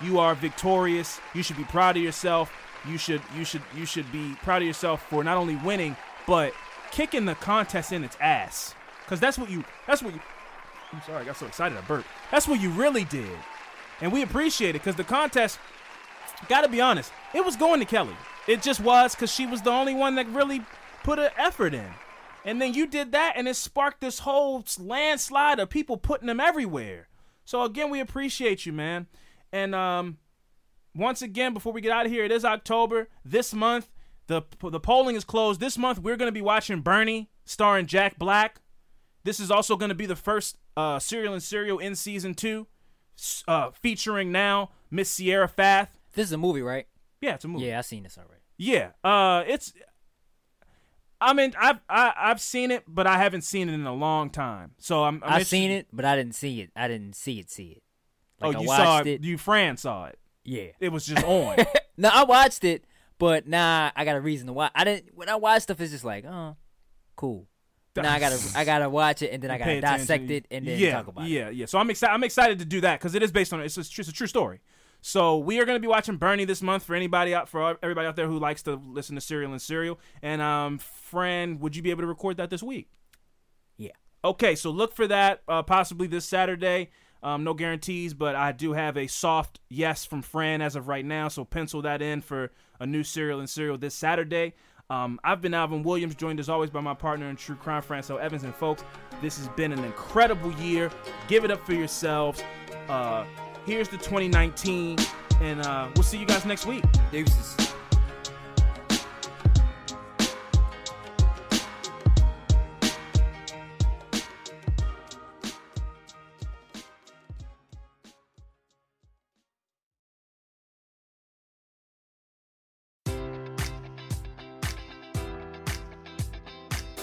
You are victorious. You should be proud of yourself. You should you should you should be proud of yourself for not only winning but kicking the contest in its ass. Cause that's what you that's what you I'm sorry, I got so excited I burped. That's what you really did. And we appreciate it because the contest, gotta be honest, it was going to Kelly. It just was because she was the only one that really put an effort in. And then you did that, and it sparked this whole landslide of people putting them everywhere. So again, we appreciate you, man. And um, once again, before we get out of here, it is October. This month, the the polling is closed. This month, we're going to be watching Bernie, starring Jack Black. This is also going to be the first uh, Serial and Serial in season two, uh, featuring now Miss Sierra Fath. This is a movie, right? Yeah, it's a movie. Yeah, I've seen this already. Yeah, uh, it's. I mean, I've I, I've seen it, but I haven't seen it in a long time. So I'm. I'm I've seen it, but I didn't see it. I didn't see it. See it. Like, oh, I you saw it, it. You Fran saw it. Yeah. It was just on. No, I watched it, but nah, I got a reason to watch. I didn't. When I watch stuff, it's just like, oh, cool. Now I gotta, I gotta watch it, and then I gotta dissect it, and then yeah, talk about it. yeah, yeah. So I'm excited. I'm excited to do that because it is based on it's a, it's a true story. So we are going to be watching Bernie this month for anybody out for everybody out there who likes to listen to Serial and Serial. And um, Fran, would you be able to record that this week? Yeah. Okay, so look for that uh, possibly this Saturday. Um, no guarantees, but I do have a soft yes from Fran as of right now. So pencil that in for a new Serial and Serial this Saturday. Um, I've been Alvin Williams, joined as always by my partner in true crime, Francel Evans. And folks, this has been an incredible year. Give it up for yourselves. Uh, here's the 2019, and uh, we'll see you guys next week. Deuces.